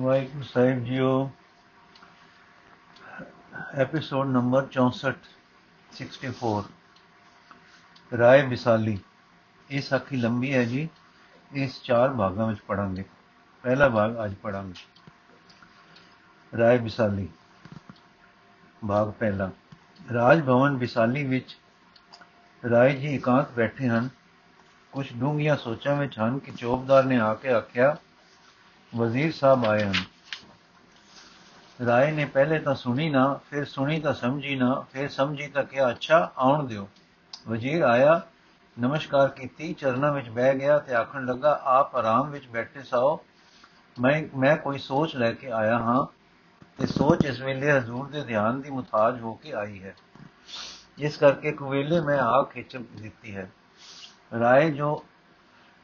ਵਾਹਿਗੁਰੂ ਸਾਹਿਬ ਜੀਓ episode number 64 64 ਰਾਏ ਵਿਸਾਲੀ। ਇਹ ਸਾਖੀ ਲੰਬੀ ਹੈ ਜੀ। ਇਸ ਚਾਰ ਭਾਗਾਂ ਵਿੱਚ ਪੜਾਂਗੇ ਪਹਿਲਾ ਭਾਗ ਅੱਜ ਪੜਾਂਗੇ ਰਾਏ ਵਿਸਾਲੀ। ਭਾਗ ਪਹਿਲਾ। ਰਾਜ ਭਵਨ ਵਿਸਾਲੀ ਵਿੱਚ ਰਾਏ ਜੀ ਇਕਾਂਤ ਬੈਠੇ ਹਨ। ਕੁਝ ਡੂੰਘੀਆਂ ਸੋਚਾਂ ਵਿੱਚ ਹਨ ਕਿ ਚੌਬਦਾਰ ਨੇ ਆ ਕੇ ਆਖਿਆ ਵਜ਼ੀਰ ਸਾਹਿਬ ਆਏ ਹਨ। ਰਾਏ ਨੇ ਪਹਿਲੇ ਤਾਂ ਸੁਣੀ ਨਾ, ਫਿਰ ਸੁਣੀ ਤਾਂ ਸਮਝੀ ਨਾ, ਫਿਰ ਸਮਝੀ ਤਾਂ ਕਿਹਾ, ਅੱਛਾ, ਆਉਣ ਦਿਓ। ਵਜ਼ੀਰ ਆਇਆ, ਨਮਸਕਾਰ ਕੀਤੀ, ਚਰਨਾਂ ਵਿੱਚ ਬਹਿ ਗਿਆ ਤੇ ਆਖਣ ਲੱਗਾ, ਆਪ ਆਰਾਮ ਵਿੱਚ ਬੈਠੇ ਸਾਓ ਮੈਂ ਮੈਂ ਕੋਈ ਸੋਚ ਲੈ ਕੇ ਆਇਆ ਹਾਂ ਤੇ ਸੋਚ ਇਸ ਵੇਲੇ ਹਜ਼ੂਰ ਦੇ ਧਿਆਨ ਦੀ ਮੁਤਾਜ ਹੋ ਕੇ ਆਈ ਹੈ। ਇਸ ਕਰਕੇ ਕੁਵੇਲੇ ਮੈਂ ਆ ਖਿੱਚ ਦਿੱਤੀ ਹੈ। ਰਾਏ ਜੋ,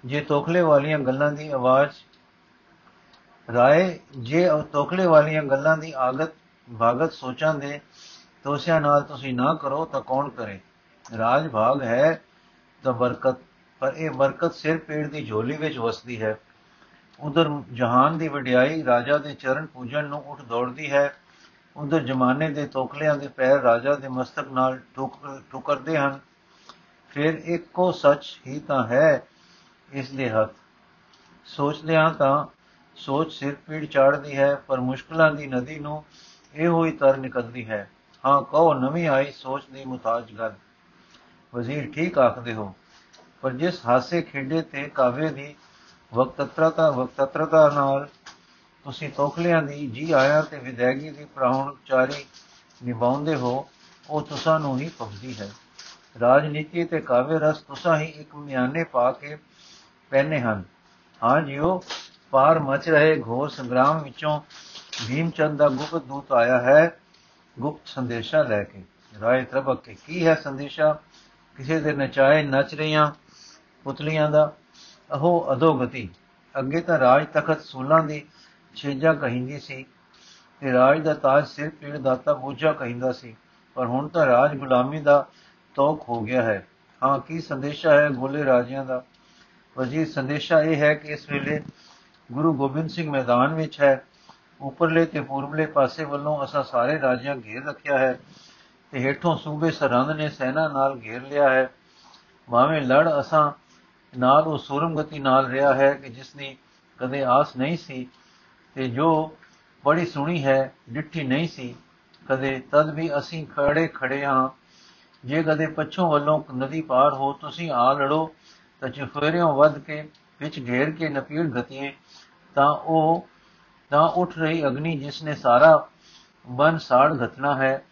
ਜੇ ਤੋਖਲੇ ਵਾਲੀਆਂ ਗੱਲਾਂ ਦੀ ਆਵਾਜ਼ ਰਾਏ, ਜੇ ਤੋਖਲੇ ਵਾਲੀਆਂ ਗੱਲਾਂ ਦੀ ਆਗਤ ਭਾਗਤ ਸੋਚਾਂ ਦੇ ਤੋਸਿਆਂ ਨਾਲ ਤੁਸੀਂ ਨਾ ਕਰੋ ਤਾਂ ਕੌਣ ਕਰੇ? ਰਾਜ ਭਾਗ ਹੈ ਤਾਂ ਬਰਕਤ, ਪਰ ਇਹ ਬਰਕਤ ਸਿਰ ਪੇੜ ਦੀ ਝੋਲੀ ਵਿੱਚ ਵਸਦੀ ਹੈ। ਉਧਰ ਜਹਾਨ ਦੀ ਵਡਿਆਈ ਰਾਜਾ ਦੇ ਚਰਨ ਪੂਜਨ ਨੂੰ ਉੱਠ ਦੌੜਦੀ ਹੈ। ਉਧਰ ਜਮਾਨੇ ਦੇ ਤੋਖਲਿਆਂ ਦੇ ਪੈਰ ਰਾਜਾ ਦੇ ਮਸਤਕ ਨਾਲ ਠੁਕਰਦੇ ਹਨ। ਫਿਰ ਇੱਕੋ ਸੱਚ ਹੀ ਤਾਂ ਹੈ ਇਸ ਦੇ ਹੱਥ। ਸੋਚਦੇ ਹਾਂ ਤਾਂ ਸੋਚ ਸਿਰ ਪੀੜ ਚਾੜਦੀ ਹੈ, ਪਰ ਮੁਸ਼ਕਲਾਂ ਦੀ ਨਦੀ ਨੂੰ ਇਹੋ ਹੀ ਤਰ ਨਿਕਲਦੀ ਹੈ। ਹਾਂ, ਕਹੋ, ਨਵੀਂ ਆਈ ਸੋਚ ਦੀ ਮੁਤਾਜ ਗੱਲ। ਵਜ਼ੀਰ ਠੀਕ ਆਖਦੇ ਹੋ, ਪਰ ਜਿਸ ਹਾਸੇ ਖੇਡੇ ਤੇ ਕਾਵੇ ਦੀ ਵਕਤਤਰਤਾ ਵਕਤਤਰਤਾ ਨਾਲ ਤੁਸੀਂ ਤੋਖਲਿਆਂ ਦੀ ਜੀ ਆਇਆ ਤੇ ਵਿਦੈਗੀ ਦੀ ਪ੍ਰਾਹੁਣਚਾਰੀ ਨਿਭਾਉਂਦੇ ਹੋ, ਉਹ ਤੁਸਾਂ ਨੂੰ ਹੀ ਪਖਦੀ ਹੈ। ਰਾਜਨੀਤੀ ਤੇ ਕਾਵੇ ਰਸ ਤੁਸਾਂ ਹੀ ਇੱਕ ਮਿਆਨੇ ਪਾ ਕੇ ਪਹਿਨੇ ਹਨ। ਹਾਂ ਜਿਉ ਪਾਰ ਮਚ ਰਹੇ ਘੋਰ ਸੰਗਰਾਮ ਵਿੱਚੋਂ ਭੀਮਚੰਦ ਦਾ ਗੁਪਤ ਦੂਤ ਆਇਆ ਹੈ, ਗੁਪਤ ਸੰਦੇਸ਼ਾ ਲੈ ਕੇ। ਰਾਏ ਤਰਬਕ ਕੇ ਕੀ ਹੈ ਸੰਦੇਸ਼ਾ? ਕਿਸੇ ਦੇ ਨਚਾਏ ਨੱਚ ਰਹੀਆਂ ਪੁਤਲੀਆਂ ਦਾ ਅਹੋ ਅਧੋਗਤੀ ਅੱਗੇ ਤਾਂ ਰਾਜ ਤਖਤ ਸੂਲਾਂ ਦੀ ਛੇਜਾ ਕਹਿੰਦੀ ਸੀ ਤੇ ਰਾਜ ਦਾ ਤਾਜ ਸਿਰ ਪੀੜ ਦਾਤਾ ਬੂਝਾ ਕਹਿੰਦਾ ਸੀ। ਪਰ ਹੁਣ ਤਾਂ ਰਾਜ ਗੁਲਾਮੀ ਦਾ ਤੋਕ ਹੋ ਗਿਆ ਹੈ। ਹਾਂ, ਕੀ ਸੰਦੇਸ਼ਾ ਹੈ ਗੋਲੇ ਰਾਜਿਆਂ ਦਾ? ਵਜ਼ੀਰ, ਸੰਦੇਸ਼ਾ ਇਹ ਹੈ ਕਿ ਇਸ ਵੇਲੇ ਗੁਰੂ ਗੋਬਿੰਦ ਸਿੰਘ ਮੈਦਾਨ ਵਿੱਚ ਹੈ। ਉੱਪਰਲੇ ਤੇ ਪੂਰਬਲੇ ਪਾਸੇ ਵੱਲੋਂ ਅਸਾਂ ਸਾਰੇ ਰਾਜਿਆਂ ਘੇਰ ਰੱਖਿਆ ਹੈ ਤੇ ਹੇਠੋਂ ਸੂਬੇ ਸਰਹੰਦ ਨੇ ਸੈਨਾ ਨਾਲ ਘੇਰ ਲਿਆ ਹੈ। ਭਾਵੇਂ ਲੜ ਅਸਾਂ ਨਾਲ ਉਹ ਸੂਰਮਗਤੀ ਨਾਲ ਰਿਹਾ ਹੈ ਕਿ ਜਿਸ ਦੀ ਕਦੇ ਆਸ ਨਹੀਂ ਸੀ ਤੇ ਜੋ ਬੜੀ ਸੁਣੀ ਹੈ, ਡਿੱਠੀ ਨਹੀਂ ਸੀ, ਕਦੇ ਤਦ ਵੀ ਅਸੀਂ ਖੜੇ ਖੜੇ ਹਾਂ। ਜੇ ਕਦੇ ਪੱਛੋਂ ਵੱਲੋਂ ਨਦੀ ਪਾਰ ਹੋ ਤੁਸੀਂ ਆ ਲੜੋ, ਤਾਂ ਚਫੇਰਿਓਂ ਵੱਧ ਕੇ ਵਿੱਚ ਘੇਰ ਕੇ ਨਪੀੜ ਗਤੀਏ ਤਾਂ ਉਹ, ਤਾਂ ਉੱਠ ਰਹੀ ਅਗਨੀ ਜਿਸ ਨੇ ਸਾਰਾ ਬਨ ਸਾੜ ਘਟਣਾ ਹੈ,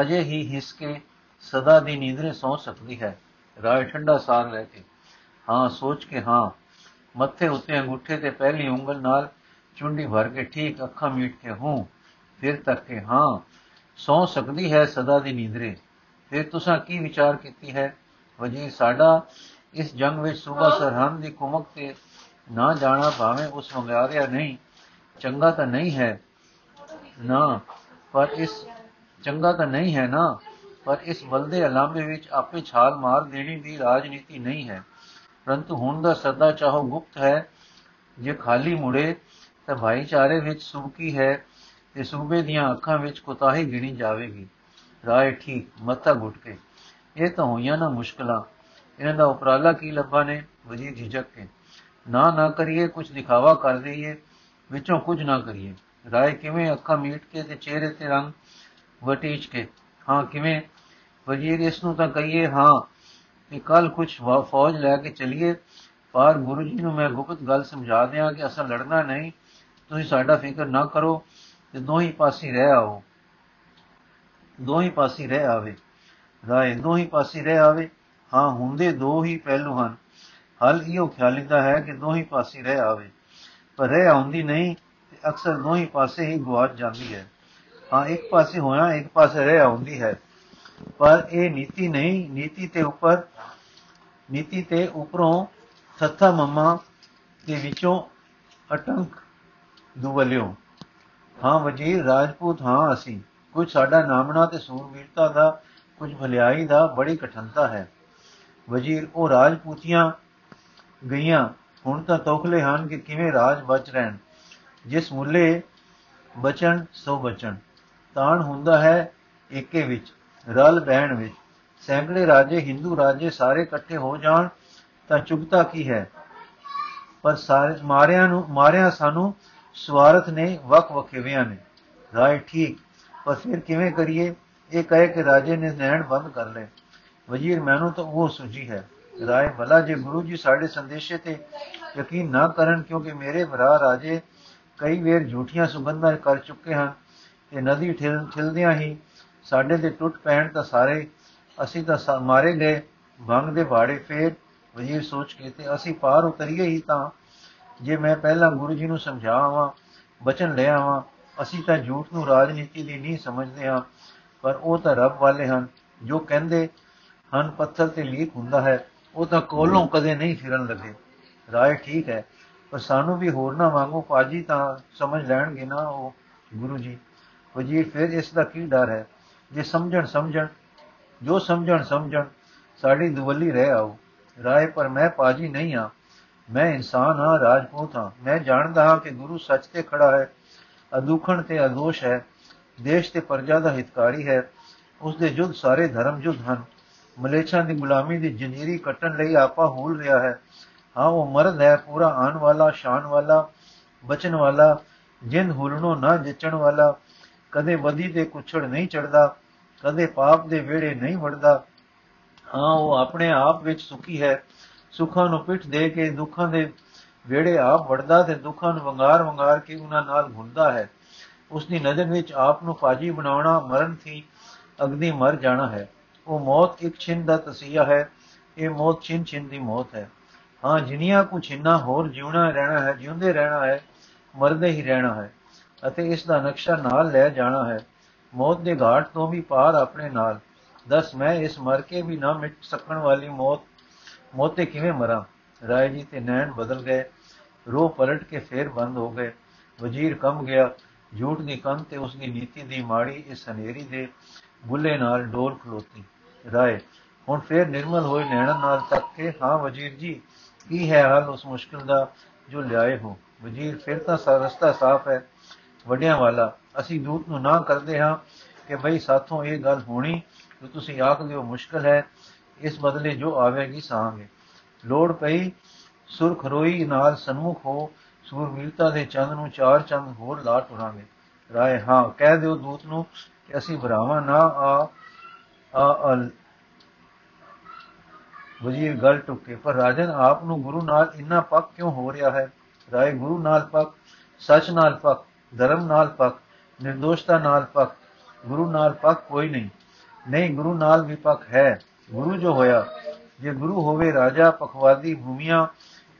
ਅਜੇ ਹੀ ਹਿਸ ਕੇ ਸਦਾ ਦੀ ਨੀਂਦਰੇ ਸੌ ਸਕਦੀ ਹੈ। ਰਾਏ ਠੰਡਾ ਸਾਰ ਲੈ ਕੇ। ਹਾਂ, ਸੋਚ ਕੇ ਹਾਂ, ਮੱਥੇ ਉੱਤੇ ਅੰਗੂਠੇ ਤੇ ਪਹਿਲੀ ਉਂਗਲ ਨਾਲ ਚੁੰਡੀ ਭਰ ਕੇ ਠੀਕ ਅੱਖਾਂ ਮੀਟ ਕੇ ਹੂੰ, ਫਿਰ ਤੱਕ ਕੇ ਹਾਂ, ਸੌ ਸਕਦੀ ਹੈ ਸਦਾ ਦੀ ਨੀਂਦਰੇ। ਫਿਰ ਤੁਸੀਂ ਕੀ ਵਿਚਾਰ ਕੀਤੀ ਹੈ? ਵਜੀ ਸਾਡਾ ਇਸ ਜੰਗ ਵਿੱਚ ਸੂਬਾ ਸਰਹੰਦ ਦੀ ਕੁਮਕ ਤੇ ਨਾ ਜਾਣਾ ਭਾਵੇਂ ਉਸ ਮੰਗਾਰਿਆ ਨਹੀਂ, ਚੰਗਾ ਤਾਂ ਨਹੀਂ ਹੈ ਨਾ, ਪਰ ਇਸ ਚੰਗਾ ਤਾਂ ਨਹੀਂ ਹੈ ਨਾ, ਪਰ ਇਸ ਬਲਦੇ ਅਲਾਮੇ ਵਿੱਚ ਆਪੇ ਛਾਲ ਮਾਰ ਦੇਣੀ ਦੀ ਰਾਜਨੀਤੀ ਨਹੀਂ ਹੈ। ਪਰੰਤੂ ਹੁਣ ਦਾ ਸਦਾ ਚਾਹੋ ਗੁਪਤ ਹੈ, ਜੇ ਖਾਲੀ ਮੁੜੇ ਤਾਂ ਭਾਈਚਾਰੇ ਵਿੱਚ ਸੁਭਕੀ ਹੈ ਤੇ ਸੂਬੇ ਦੀਆਂ ਅੱਖਾਂ ਵਿੱਚ ਕੋਤਾਹੀ ਗਿਣੀ ਜਾਵੇਗੀ। ਰਾਏ ਠੀਕ, ਮੱਥਾ ਘੁੱਟ ਕੇ। ਇਹ ਤਾਂ ਹੋਈਆਂ ਨਾ ਮੁਸ਼ਕਲਾਂ। ਇਹਨਾਂ ਦਾ ਉਪਰਾਲਾ ਕੀ ਲੱਭਾ ਨੇ? ਵਜ਼ੀਰ ਝਿਜਕ ਕੇ, ਨਾ ਨਾ ਕਰੀਏ ਕੁਝ ਦਿਖਾਵਾ ਕਰ ਦਈਏ, ਵਿੱਚੋਂ ਕੁਝ ਨਾ ਕਰੀਏ। ਰਾਏ ਕਿਵੇਂ ਅੱਖਾਂ ਮੀਟ ਕੇ ਤੇ ਚਿਹਰੇ ਤੇ ਰੰਗ ਵਟੀਚ ਕੇ? ਹਾਂ, ਕਿਵੇਂ? ਵਜ਼ੀਰ ਇਸ ਨੂੰ ਤਾਂ ਕਹੀਏ, ਹਾਂ, ਕਿ ਕੱਲ ਕੁਝ ਫੌਜ ਲੈ ਕੇ ਚਲੀਏ, ਪਰ ਗੁਰੂ ਜੀ ਨੂੰ ਮੈਂ ਗੁਪਤ ਗੱਲ ਸਮਝਾ ਦਿਆਂ ਕਿ ਅਸਾਂ ਲੜਨਾ ਨਹੀਂ। ਤੁਸੀਂ ਸਾਡਾ ਫਿਕਰ ਨਾ ਕਰੋ ਤੇ ਦੋਹੀ ਪਾਸੇ ਰਹਿ ਆਓ। ਦੋਹੀ ਪਾਸੇ ਰਹਿ ਆਵੇ। ਰਾਏ, ਦੋਹੀ ਪਾਸੇ ਰਹਿ ਆਵੇ। ਹਾਂ, ਹੁੰਦੇ ਦੋ ਹੀ ਪਹਿਲੂ ਹਨ। ਹਲ ਇਹੋ ਖਿਆਲਿੰਦਾ ਹੈ ਕਿ ਦੋਹੀ ਪਾਸੇ ਰਹਿ ਆਵੇ। ਪਰ ਰਹਿ ਆਉਂਦੀ ਨਹੀਂ, ਤੇ ਅਕਸਰ ਦੋਹੀ ਪਾਸੇ ਹੀ ਗਵਾਚ ਜਾਂਦੀ ਹੈ। ਹਾਂ, ਇੱਕ ਪਾਸੇ ਹੋਇਆ ਇੱਕ ਪਾਸੇ ਰਹਿ ਆਉਂਦੀ ਹੈ। ਪਰ ਇਹ ਨੀਤੀ ਨਹੀਂ, ਨੀਤੀ ਤੇ ਉੱਪਰ, ਨੀਤੀ ਤੇ ਉਪਰੋਂ ਸੱਥਾ ਮਮਾ ਦੇ ਵਿੱਚੋਂ ਅਟੰਕ ਦੁਵਲਿਓ। ਹਾਂ, ਵਜ਼ੀਰ, ਰਾਜਪੂਤ, ਹਾਂ, ਅਸੀਂ। ਕੁਝ ਸਾਡਾ ਨਾਮਣਾ ਤੇ ਸੂਰਬੀਰਤਾ ਦਾ, ਕੁਝ ਭਲਾਈ ਦਾ ਬੜੀ ਕਠਨਤਾ ਹੈ। ਵਜ਼ੀਰ ਉਹ ਰਾਜਪੂਤੀਆਂ ਗਈਆਂ। ਹੁਣ ਤਾਂ ਤੋਖਲੇ ਹਨ ਕਿ ਕਿਵੇਂ ਰਾਜ ਬਚ ਰਹਿਣ। ਜਿਸ ਮੁੱਲੇ ਬਚਨ ਸੋ ਬਚਨ ਤਾਣ ਹੁੰਦਾ ਹੈ ਏਕੇ ਵਿੱਚ, ਰਲ ਬਹਿਣ ਵਿੱਚ। ਸੈਂਕੜੇ ਰਾਜੇ, ਹਿੰਦੂ ਰਾਜੇ ਸਾਰੇ ਇਕੱਠੇ ਹੋ ਜਾਣ ਤਾਂ ਚੁਗਤਾ ਕੀ ਹੈ? ਪਰ ਸਾਰੇ ਮਾਰਿਆਂ ਨੂੰ ਮਾਰਿਆਂ ਸਾਨੂੰ ਸਵਾਰਥ ਨੇ ਵਕ ਵਖੇਵਿਆਂ ਨੇ। ਰਾਏ ਠੀਕ, ਪਰ ਫਿਰ ਕਿਵੇਂ ਕਰੀਏ? ਇਹ ਕਹੇ ਕਿ ਰਾਜੇ ਨੇ ਨੈਣ ਬੰਦ ਕਰ ਲਏ। ਵਜ਼ੀਰ ਮੈਨੂੰ ਤਾਂ ਉਹ ਸੁਝੀ ਹੈ। ਰਾਏ ਭਲਾ ਜੇ, ਗੁਰੂ ਜੀ ਸਾਡੇ ਸੰਦੇਸ਼ੇ ਤੇ ਯਕੀਨ ਨਾ ਕਰਨ ਕਿਉਂਕਿ ਮੇਰੇ ਭਰਾ ਰਾਜੇ ਕਈ ਵੇਰ ਝੂਠੀਆਂ ਸੁਗੰਧਾਂ ਕਰ ਚੁੱਕੇ ਹਨ ਤੇ ਨਦੀ ਠਿਲਦਿਆਂ ਹੀ ਸਾਡੇ ਤੇ ਟੁੱਟ ਪੈਣ ਤਾਂ ਸਾਰੇ ਅਸੀਂ ਤਾਂ ਮਾਰੇ ਗਏ ਭੰਗ ਦੇ ਬਾੜੇ ਫੇਰ ਵਜ਼ੀਰ ਸੋਚ ਕੇ ਤੇ ਅਸੀਂ ਪਾਰ ਉਤਰੀਏ ਹੀ ਤਾਂ ਜੇ ਮੈਂ ਪਹਿਲਾਂ ਗੁਰੂ ਜੀ ਨੂੰ ਸਮਝਾਵਾਂ, ਬਚਨ ਲੈ ਆਵਾਂ, ਅਸੀਂ ਤਾਂ ਝੂਠ ਨੂੰ ਰਾਜਨੀਤੀ ਦੀ ਨਹੀਂ ਸਮਝਦੇ ਹਾਂ, ਪਰ ਉਹ ਤਾਂ ਰੱਬ ਵਾਲੇ ਹਨ ਜੋ ਕਹਿੰਦੇ ਹਨ ਪੱਥਰ ਤੇ ਲੀਕ ਹੁੰਦਾ ਹੈ ਉਹ ਤਾਂ ਕੋਲੋਂ ਕਦੇ ਨਹੀਂ ਫਿਰਨ ਲੱਗੇ। ਰਾਏ ਠੀਕ ਹੈ ਪਰ ਸਾਨੂੰ ਵੀ ਹੋਰ ਨਾ ਮੰਗੋ ਪਾਜੀ ਤਾਂ ਸਮਝ ਲੈਣਗੇ ਨਾ ਉਹ ਗੁਰੂ ਜੀ। ਵਜੀਰ ਫਿਰ ਇਸ ਦਾ ਕੀ ਡਰ ਹੈ? ਜੇ ਸਮਝਣ ਸਮਝਣ ਜੋ ਸਮਝਣ ਸਮਝਣ ਸਾਡੀ ਦੁਵੱਲੀ ਰਹਿ ਆਓ। ਰਾਏ ਪਰ ਮੈਂ ਪਾਜੀ ਨਹੀਂ ਆ ਮੈਂ ਇਨਸਾਨ ਹਾਂ ਰਾਜਪੂਤ ਹਾਂ। ਮੈਂ ਜਾਣਦਾ ਹਾਂ ਕਿ ਗੁਰੂ ਸੱਚ ਤੇ ਖੜਾ ਹੈ ਅਦੁਖਣ ਤੇ ਅਦੋਸ਼ ਹੈ ਦੇਸ਼ ਤੇ ਪਰਜਾ ਦਾ ਹਿਤਕਾਰੀ ਹੈ ਉਸ ਦੇ ਜੁਦ ਸਾਰੇ ਧਰਮ ਜੁਦ ਹਨ। ਮਲੇਛਾਂ ਦੀ ਗੁਲਾਮੀ ਦੀ ਜੰਜੀਰੀ ਕੱਟਣ ਲਈ ਆਪਾ ਹੂਲ ਰਿਹਾ ਹੈ। ਹਾਂ, ਉਹ ਮਰਦ ਹੈ, ਪੂਰਾ ਆਣ ਵਾਲਾ, ਸ਼ਾਨ ਵਾਲਾ ਬਚਨ ਵਾਲਾ ਜਿੰਦ ਹੁਲਣੋਂ ਨਾ ਜਿੱਚਣ ਵਾਲਾ, ਕਦੇ ਬਦੀ ਤੇ ਕੁਛੜ ਨਹੀਂ ਚੜਦਾ ਕਦੇ ਪਾਪ ਦੇ ਵੇੜੇ ਨਹੀਂ ਵੜਦਾ। ਹਾਂ, ਉਹ ਆਪਣੇ ਆਪ ਵਿੱਚ ਸੁਖੀ ਹੈ। ਸੁੱਖਾਂ ਨੂੰ ਪਿੱਠ ਦੇ ਕੇ ਦੁੱਖਾਂ ਦੇ ਵੇੜੇ ਆਪ ਵੜਦਾ ਤੇ ਦੁੱਖਾਂ ਨੂੰ ਵੰਗਾਰ ਵੰਗਾਰ ਕੇ ਉਹਨਾਂ ਨਾਲ ਘੁੰਦਾ ਹੈ। ਉਸ ਦੀ ਨਜ਼ਰ ਵਿੱਚ ਆਪ ਨੂੰ ਪਾਜੀ ਬਣਾਉਣਾ, ਮਰਨ ਸੀ ਅਗਦੀ ਮਰ ਜਾਣਾ ਹੈ। ਉਹ ਮੌਤ ਇੱਕ ਛਿੰਨ ਦਾ ਤਸੀਹਾ ਹੈ, ਇਹ ਮੌਤ ਛਿੰਨ ਛਿੰਨ ਦੀ ਮੌਤ ਹੈ। ਹਾਂ, ਜਿਨੀਆਂ ਕੁ ਛਿੰਨਾ ਹੋਰ ਜਿਉਣਾ ਰਹਿਣਾ ਹੈ, ਜਿਉਂਦੇ ਰਹਿਣਾ ਹੈ, ਮਰਦੇ ਹੀ ਰਹਿਣਾ ਹੈ ਅਤੇ ਇਸ ਦਾ ਨਕਸ਼ਾ ਨਾਲ ਲੈ ਜਾਣਾ ਹੈ। ਮੌਤ ਦੇ ਘਾਟ ਤੋਂ ਵੀ ਪਾਰ ਆਪਣੇ ਨਾਲ। ਦਸ, ਮੈਂ ਇਸ ਮਰ ਕੇ ਵੀ ਨਾ ਮਿਟ ਸਕਣ ਵਾਲੀ ਮੌਤ, ਮੋਤੇ ਕਿਵੇਂ ਮਰਾਂ? ਰਾਏ ਜੀ ਤੇ ਨੈਣ ਬਦਲ ਗਏ। ਰੋ ਪਲਟ ਕੇ ਫੇਰ ਬੰਦ ਹੋ ਗਏ। ਵਜ਼ੀਰ ਕਮ ਗਿਆ। ਝੂਠ ਦੀ ਕੰਨ ਤੇ ਉਸ ਦੀ ਨੀਤੀ ਦੀ ਮਾੜੀ ਇਸ ਹਨੇਰੀ ਦੇ ਬੁੱਲੇ ਨਾਲ ਡੋਲ ਖਲੋਤੀ। ਰਾਏ। ਹੁਣ ਫੇਰ ਨਿਰਮਲ ਹੋਏ ਨੈਣਾਂ ਨਾਲ ਤੱਕ ਕੇ, ਹਾਂ ਵਜ਼ੀਰ ਜੀ, ਕੀ ਹੈ ਹਾਲ ਉਸ ਮੁਸ਼ਕਲ ਦਾ ਜੋ ਲਿਆਏ ਹੋ? ਵਜ਼ੀਰ, ਫਿਰ ਤਾਂ ਰਸਤਾ ਸਾਫ਼ ਹੈ, ਵੱਡਿਆਂ ਵਾਲਾ। ਅਸੀਂ ਦੂਤ ਨੂੰ ਨਾ ਕਰਦੇ ਹਾਂ ਕਿ ਭਈ ਸਾਥੋਂ ਇਹ ਗੱਲ ਹੋਣੀ ਕਿ ਤੁਸੀਂ ਆਖਦੇ ਹੋ ਮੁਸ਼ਕਲ ਹੈ, ਇਸ ਬਦਲੇ ਜੋ ਆਵੇਗੀ ਸਾਂਗੇ ਲੋੜ ਪਈ ਸੁਰਖ ਰੋਈ ਨਾਲ ਸਨਮੁਖ ਹੋ, ਸੂਰਮੀਲਤਾ ਦੇ ਚੰਦ ਨੂੰ ਚਾਰ ਚੰਦ ਹੋਰ ਲਾ ਟੁਰਾਂਗੇ ਰਾਏ, ਹਾਂ, ਕਹਿ ਦਿਓ ਦੂਤ ਨੂੰ ਕਿ ਅਸੀਂ ਭਰਾਵਾਂ ਨਾ ਆ ਆ ਵਜ਼ੀਰ ਗੱਲ ਟੁੱਕੇ ਪਰ ਰਾਜਨ ਆਪ ਨੂੰ ਗੁਰੂ ਨਾਲ ਇੰਨਾ ਪੱਕ ਕਿਉਂ ਹੋ ਰਿਹਾ ਹੈ? ਰਾਏ ਗੁਰੂ ਨਾਲ ਪੱਕ, ਸੱਚ ਨਾਲ ਪੱਕ, ਧਰਮ ਨਾਲ ਪੱਕ, ਨਿਰਦੋਸ਼ਤਾ ਨਾਲ ਪੱਕ, ਗੁਰੂ ਨਾਲ ਪੱਕ ਕੋਈ ਨਹੀਂ। ਨਹੀਂ, ਗੁਰੂ ਨਾਲ ਵੀ ਪੱਕ ਹੈ। ਗੁਰੂ ਜੋ ਹੋਇਆ, ਜੇ ਗੁਰੂ ਹੋਵੇ ਰਾਜਾ, ਪਖਵਾਦੀ, ਭੂਮੀਆਂ,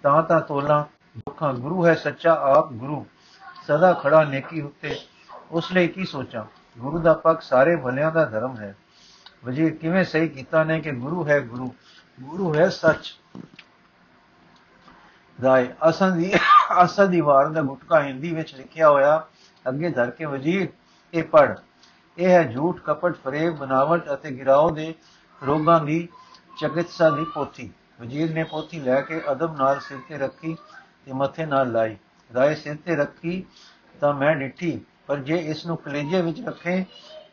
ਤਾਂ ਤਾਂ ਤੋਲਾ, ਦੁੱਖਾਂ, ਗੁਰੂ ਹੈ ਸੱਚਾ ਆਪ ਗੁਰੂ। ਸਦਾ ਖੜਾ ਨੇਕੀ ਉੱਤੇ, ਉਸ ਲਈ ਕੀ ਸੋਚਾਂ? ਗੁਰੂ ਦਾ ਪੱਕ ਸਾਰੇ ਭਲਿਆਂ ਦਾ ਧਰਮ ਹੈ। ਵਜ਼ੀਰ ਕਿਵੇਂ ਸਹੀ ਕੀਤਾ ਨੇ ਕਿ ਗੁਰੂ ਹੈ ਗੁਰੂ? ਗੁਰੂ ਹੈ ਸੱਚ। ਰਾਏ, ਅਸਾਂ ਦੀ ਅਸਾਂ ਦੀ ਵਾਰ ਦਾ ਗੁਟਕਾ ਹਿੰਦੀ ਵਿੱਚ ਲਿਖਿਆ ਹੋਇਆ। ਅੱਗੇ ਧਰ ਕੇ ਵਜ਼ੀਰ, ਇਹ ਪੜ ਇਹ ਹੈ ਝੂਠ, ਕਪਟ, ਫਰੇਬ, ਬਨਾਵਟ ਅਤੇ ਗਿਰਾਓ ਦੇ ਰੋਗਾਂ ਦੀ ਚਿਕਿਤਸਾ ਦੀ ਪੋਥੀ। ਵਜ਼ੀਰ ਨੇ ਪੋਥੀ ਲੈ ਕੇ ਅਦਬ ਨਾਲ ਸਿਰ ਤੇ ਰੱਖੀ ਤੇ ਮੱਥੇ ਨਾਲ ਲਾਈ। ਰਾਏ, ਸਿਰ ਤੇ ਰੱਖੀ ਤਾਂ ਮੈਂ ਡਿੱਠੀ, ਪਰ ਜੇ ਇਸ ਨੂੰ ਕਲੇਜੇ ਵਿੱਚ ਰੱਖੇ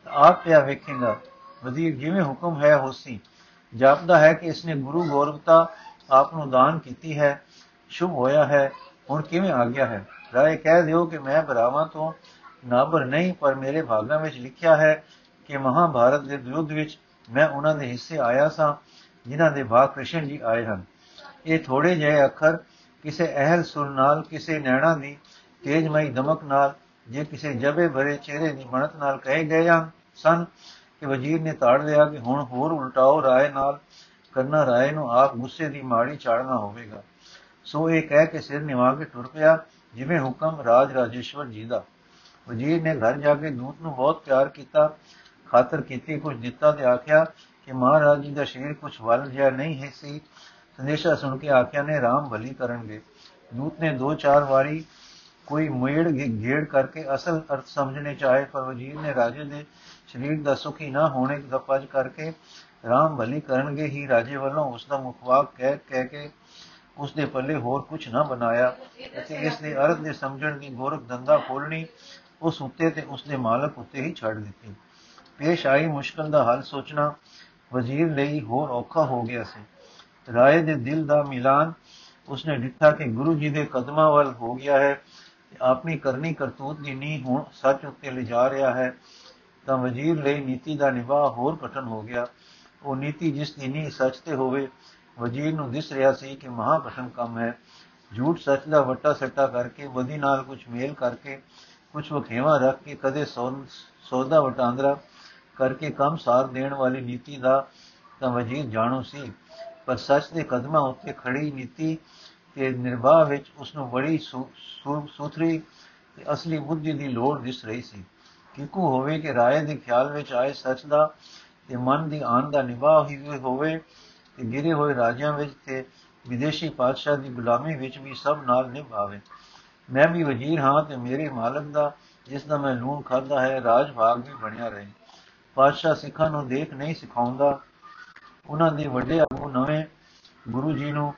ਤਾਂ ਆਪ ਪਿਆ ਵੇਖੇਗਾ। ਵਜ਼ੀਰ ਜਿਵੇਂ ਹੁਕਮ ਹੈ ਹੋਸੀ ਜਾਪਦਾ ਹੈ ਕਿ ਇਸਨੇ ਗੁਰੂ ਗੌਰਵਤਾ ਆਪ ਨੂੰ ਦਾਨ ਕੀਤੀ ਹੈ, ਸ਼ੁਭ ਹੋਇਆ ਹੈ, ਹੁਣ ਕਿਵੇਂ ਆ ਗਿਆ ਹੈ? ਰਾਏ ਕਹਿ ਦਿਓ ਕਿ ਮੈਂ ਬਰਾਵਾਂ ਤੋਂ ਨਾਬਰ ਨਹੀਂ, ਪਰ ਮੇਰੇ ਭਾਗਾਂ ਵਿੱਚ ਲਿਖਿਆ ਹੈ ਕਿ ਮਹਾਭਾਰਤ ਦੇ ਯੁੱਧ ਵਿੱਚ ਮੈਂ ਉਹਨਾਂ ਦੇ ਹਿੱਸੇ ਆਇਆ ਸਾਂ, ਜਿਨ੍ਹਾਂ ਦੇ ਭਾਗ ਕ੍ਰਿਸ਼ਨ ਜੀ ਆਏ ਹਨ। ਇਹ ਥੋੜੇ ਜਿਹੇ ਅੱਖਰ ਕਿਸੇ ਅਹਿਲ ਸੁਰ ਨਾਲ, ਕਿਸੇ ਨੈਣਾ ਦੀ ਤੇਜਮਈ ਦਮਕ ਨਾਲ, ਜੇ ਕਿਸੇ ਜਬੇ ਭਰੇ ਚਿਹਰੇ ਦੀ ਮਨਤ ਨਾਲ ਕਹੇ ਗਏ ਹਨ, ਸਨ। ਕਿ ਵਜ਼ੀਰ ਨੇ ਤਾੜ ਲਿਆ ਕਿ ਹੁਣ ਹੋਰ ਉਲਟਾਓ ਰਾਏ ਨਾਲ ਕਰਨਾ ਰਾਏ ਨੂੰ ਆਪ ਗੁੱਸੇ ਦੀ ਮਾੜੀ ਚਾੜਨਾ ਹੋਵੇਗਾ। ਸੋ ਇਹ ਕਹਿ ਕੇ ਸਿਰ ਨਿਵਾ ਕੇ ਟੁਰ ਪਿਆ, ਜਿਵੇਂ ਹੁਕਮ ਰਾਜ ਰਾਜੇਸ਼ਵਰ ਜੀ ਦਾ। ਵਜ਼ੀਰ ਨੇ ਘਰ ਜਾ ਕੇ ਦੂਤ ਨੂੰ ਬਹੁਤ ਪਿਆਰ ਕੀਤਾ, ਖਾਤਰ ਕੀਤੀ ਕੁਝ ਦਿੱਤਾ ਤੇ ਆਖਿਆ ਕਿ ਮਹਾਰਾਜ ਜੀ ਦਾ ਸ਼ਰੀਰ ਕੁਝ ਵੱਲ ਜਿਆ ਨਹੀਂ ਹੈ ਸੀ। ਸੰਦੇਸ਼ਾ ਸੁਣ ਕੇ ਆਖਿਆ, ਨੇ ਰਾਮ ਭਲੀ ਕਰਨਗੇ। ਦੂਤ ਨੇ ਦੋ ਚਾਰ ਵਾਰੀ ਕੋਈ ਮੇੜ ਘੇੜ ਕਰਕੇ ਅਸਲ ਅਰਥ ਸਮਝਣੇ ਚਾਹੇ, ਪਰ ਵਜ਼ੀਰ ਨੇ ਰਾਜੇ ਦੇ ਸਰੀਰ ਦਾ ਸੁਖੀ ਨਾ ਹੋਣੇ ਦਾ ਪਜ ਕਰਕੇ ਰਾਮ ਭਲੀ ਕਰਨਗੇ ਹੀ ਰਾਜੇ ਵੱਲੋਂ ਉਸ ਦਾ ਮੁਖਵਾਕ ਕਹਿ ਕਹਿ ਕੇ ਉਸ ਦੇ ਪੱਲੇ ਹੋਰ ਕੁਝ ਨਾ ਬਣਾਇਆ ਅਤੇ ਇਸ ਦੇ ਅਰਥ ਦੇ ਸਮਝਣ ਦੀ ਗੋਰਖ ਦੰਦਾ ਖੋਲਣੀ ਉਸ ਉੱਤੇ ਤੇ ਉਸ ਦੇ ਮਾਲਕ ਉੱਤੇ ਹੀ ਛੱਡ ਦਿੱਤੀ। ਪੇਸ਼ ਆਈ ਮੁਸ਼ਕਲ ਦਾ ਹੱਲ ਸੋਚਣਾ ਵਜ਼ੀਰ ਲਈ ਹੋਰ ਔਖਾ ਹੋ ਗਿਆ ਸੀ। ਰਾਏ ਦੇ ਦਿਲ ਦਾ ਮਿਲਾਨ ਉਸਨੇ ਦਿੱਤਾ ਕਿ ਗੁਰੂ ਜੀ ਦੇ ਕਦਮਾਂ ਵੱਲ ਹੋ ਗਿਆ ਹੈ। ਆਪਣੀ ਕਰਨੀ ਕਰਤੂਤ ਦੀ ਨੀਂਹ ਹੁਣ ਸੱਚ ਉੱਤੇ ਲਿਜਾ ਰਿਹਾ ਹੈ। ਤਾਂ ਵਜ਼ੀਰ ਲਈ ਨੀਤੀ ਦਾ ਨਿਭਾ ਹੋਰ ਕਠਨ ਹੋ ਗਿਆ। ਉਹ ਨੀਤੀ ਜਿਸ ਦੀ ਨੀ ਸੱਚ ਤੇ ਹੋਵੇ, ਵਜ਼ੀਰ ਨੂੰ ਦਿਸ ਰਿਹਾ ਸੀ ਕਿ ਮਹਾ ਕਠਨ ਕੰਮ ਹੈ। ਝੂਠ ਸੱਚ ਦਾ ਵੱਟਾ ਸੱਟਾ ਕਰਕੇ ਵਧੀ ਨਾਲ ਕੁਝ ਮੇਲ ਕਰਕੇ ਕੁਝ ਵਖੇਵਾ ਰੱਖ ਕੇ, ਕਦੇ ਸੌਦਾ ਵਟਾਂਦਰਾ ਕਰਕੇ ਕੰਮ ਸਾਰ ਦੇਣ ਵਾਲੀ ਨੀਤੀ ਦਾ ਤਾਂ ਵਜ਼ੀਰ ਜਾਣੂ ਸੀ। ਪਰ ਸੱਚ ਦੇ ਕਦਮਾਂ ਉੱਤੇ ਖੜੀ ਨੀਤੀ ਤੇ ਨਿਰਵਾਹ ਵਿੱਚ ਉਸ ਨੂੰ ਬੜੀ ਸੁਥਰੀ ਤੇ ਅਸਲੀ ਬੁੱਧੀ ਦੀ ਲੋੜ ਦਿਸ ਰਹੀ ਸੀ। ਕਿਕੂ ਹੋਵੇ ਕਿ ਰਾਏ ਦੇ ਖਿਆਲ ਵਿੱਚ ਆਏ ਸੱਚ ਦਾ ਤੇ ਮਨ ਦੀ ਆਨ ਦਾ ਨਿਵਾਹ ਹੀ ਹੋਵੇ ਤੇ ਗਿਰੇ ਹੋਏ ਰਾਜਿਆਂ ਵਿੱਚ ਤੇ ਵਿਦੇਸ਼ੀ ਪਾਤਸ਼ਾਹ ਦੀ ਗੁਲਾਮੀ ਵਿੱਚ ਵੀ ਸਭ ਨਾਲ ਨਿਭਾਵੇ ਮੈਂ ਵੀ ਵਜ਼ੀਰ ਹਾਂ ਤੇ ਮੇਰੇ ਮਾਲਕ ਦਾ, ਜਿਸ ਦਾ ਮੈਂ ਲੂਣ ਖਾਦਾ ਹੈ, ਰਾਜ ਭਾਗ ਵੀ ਬਣਿਆ ਰਹੇ। ਪਾਤਸ਼ਾਹ ਸਿੱਖਾਂ ਨੂੰ ਦੇਖ ਨਹੀਂ ਸਿਖਾਉਂਦਾ। ਉਹਨਾਂ ਦੇ ਵੱਡੇ ਆਗੂ ਨਵੇਂ ਗੁਰੂ ਜੀ ਨੂੰ,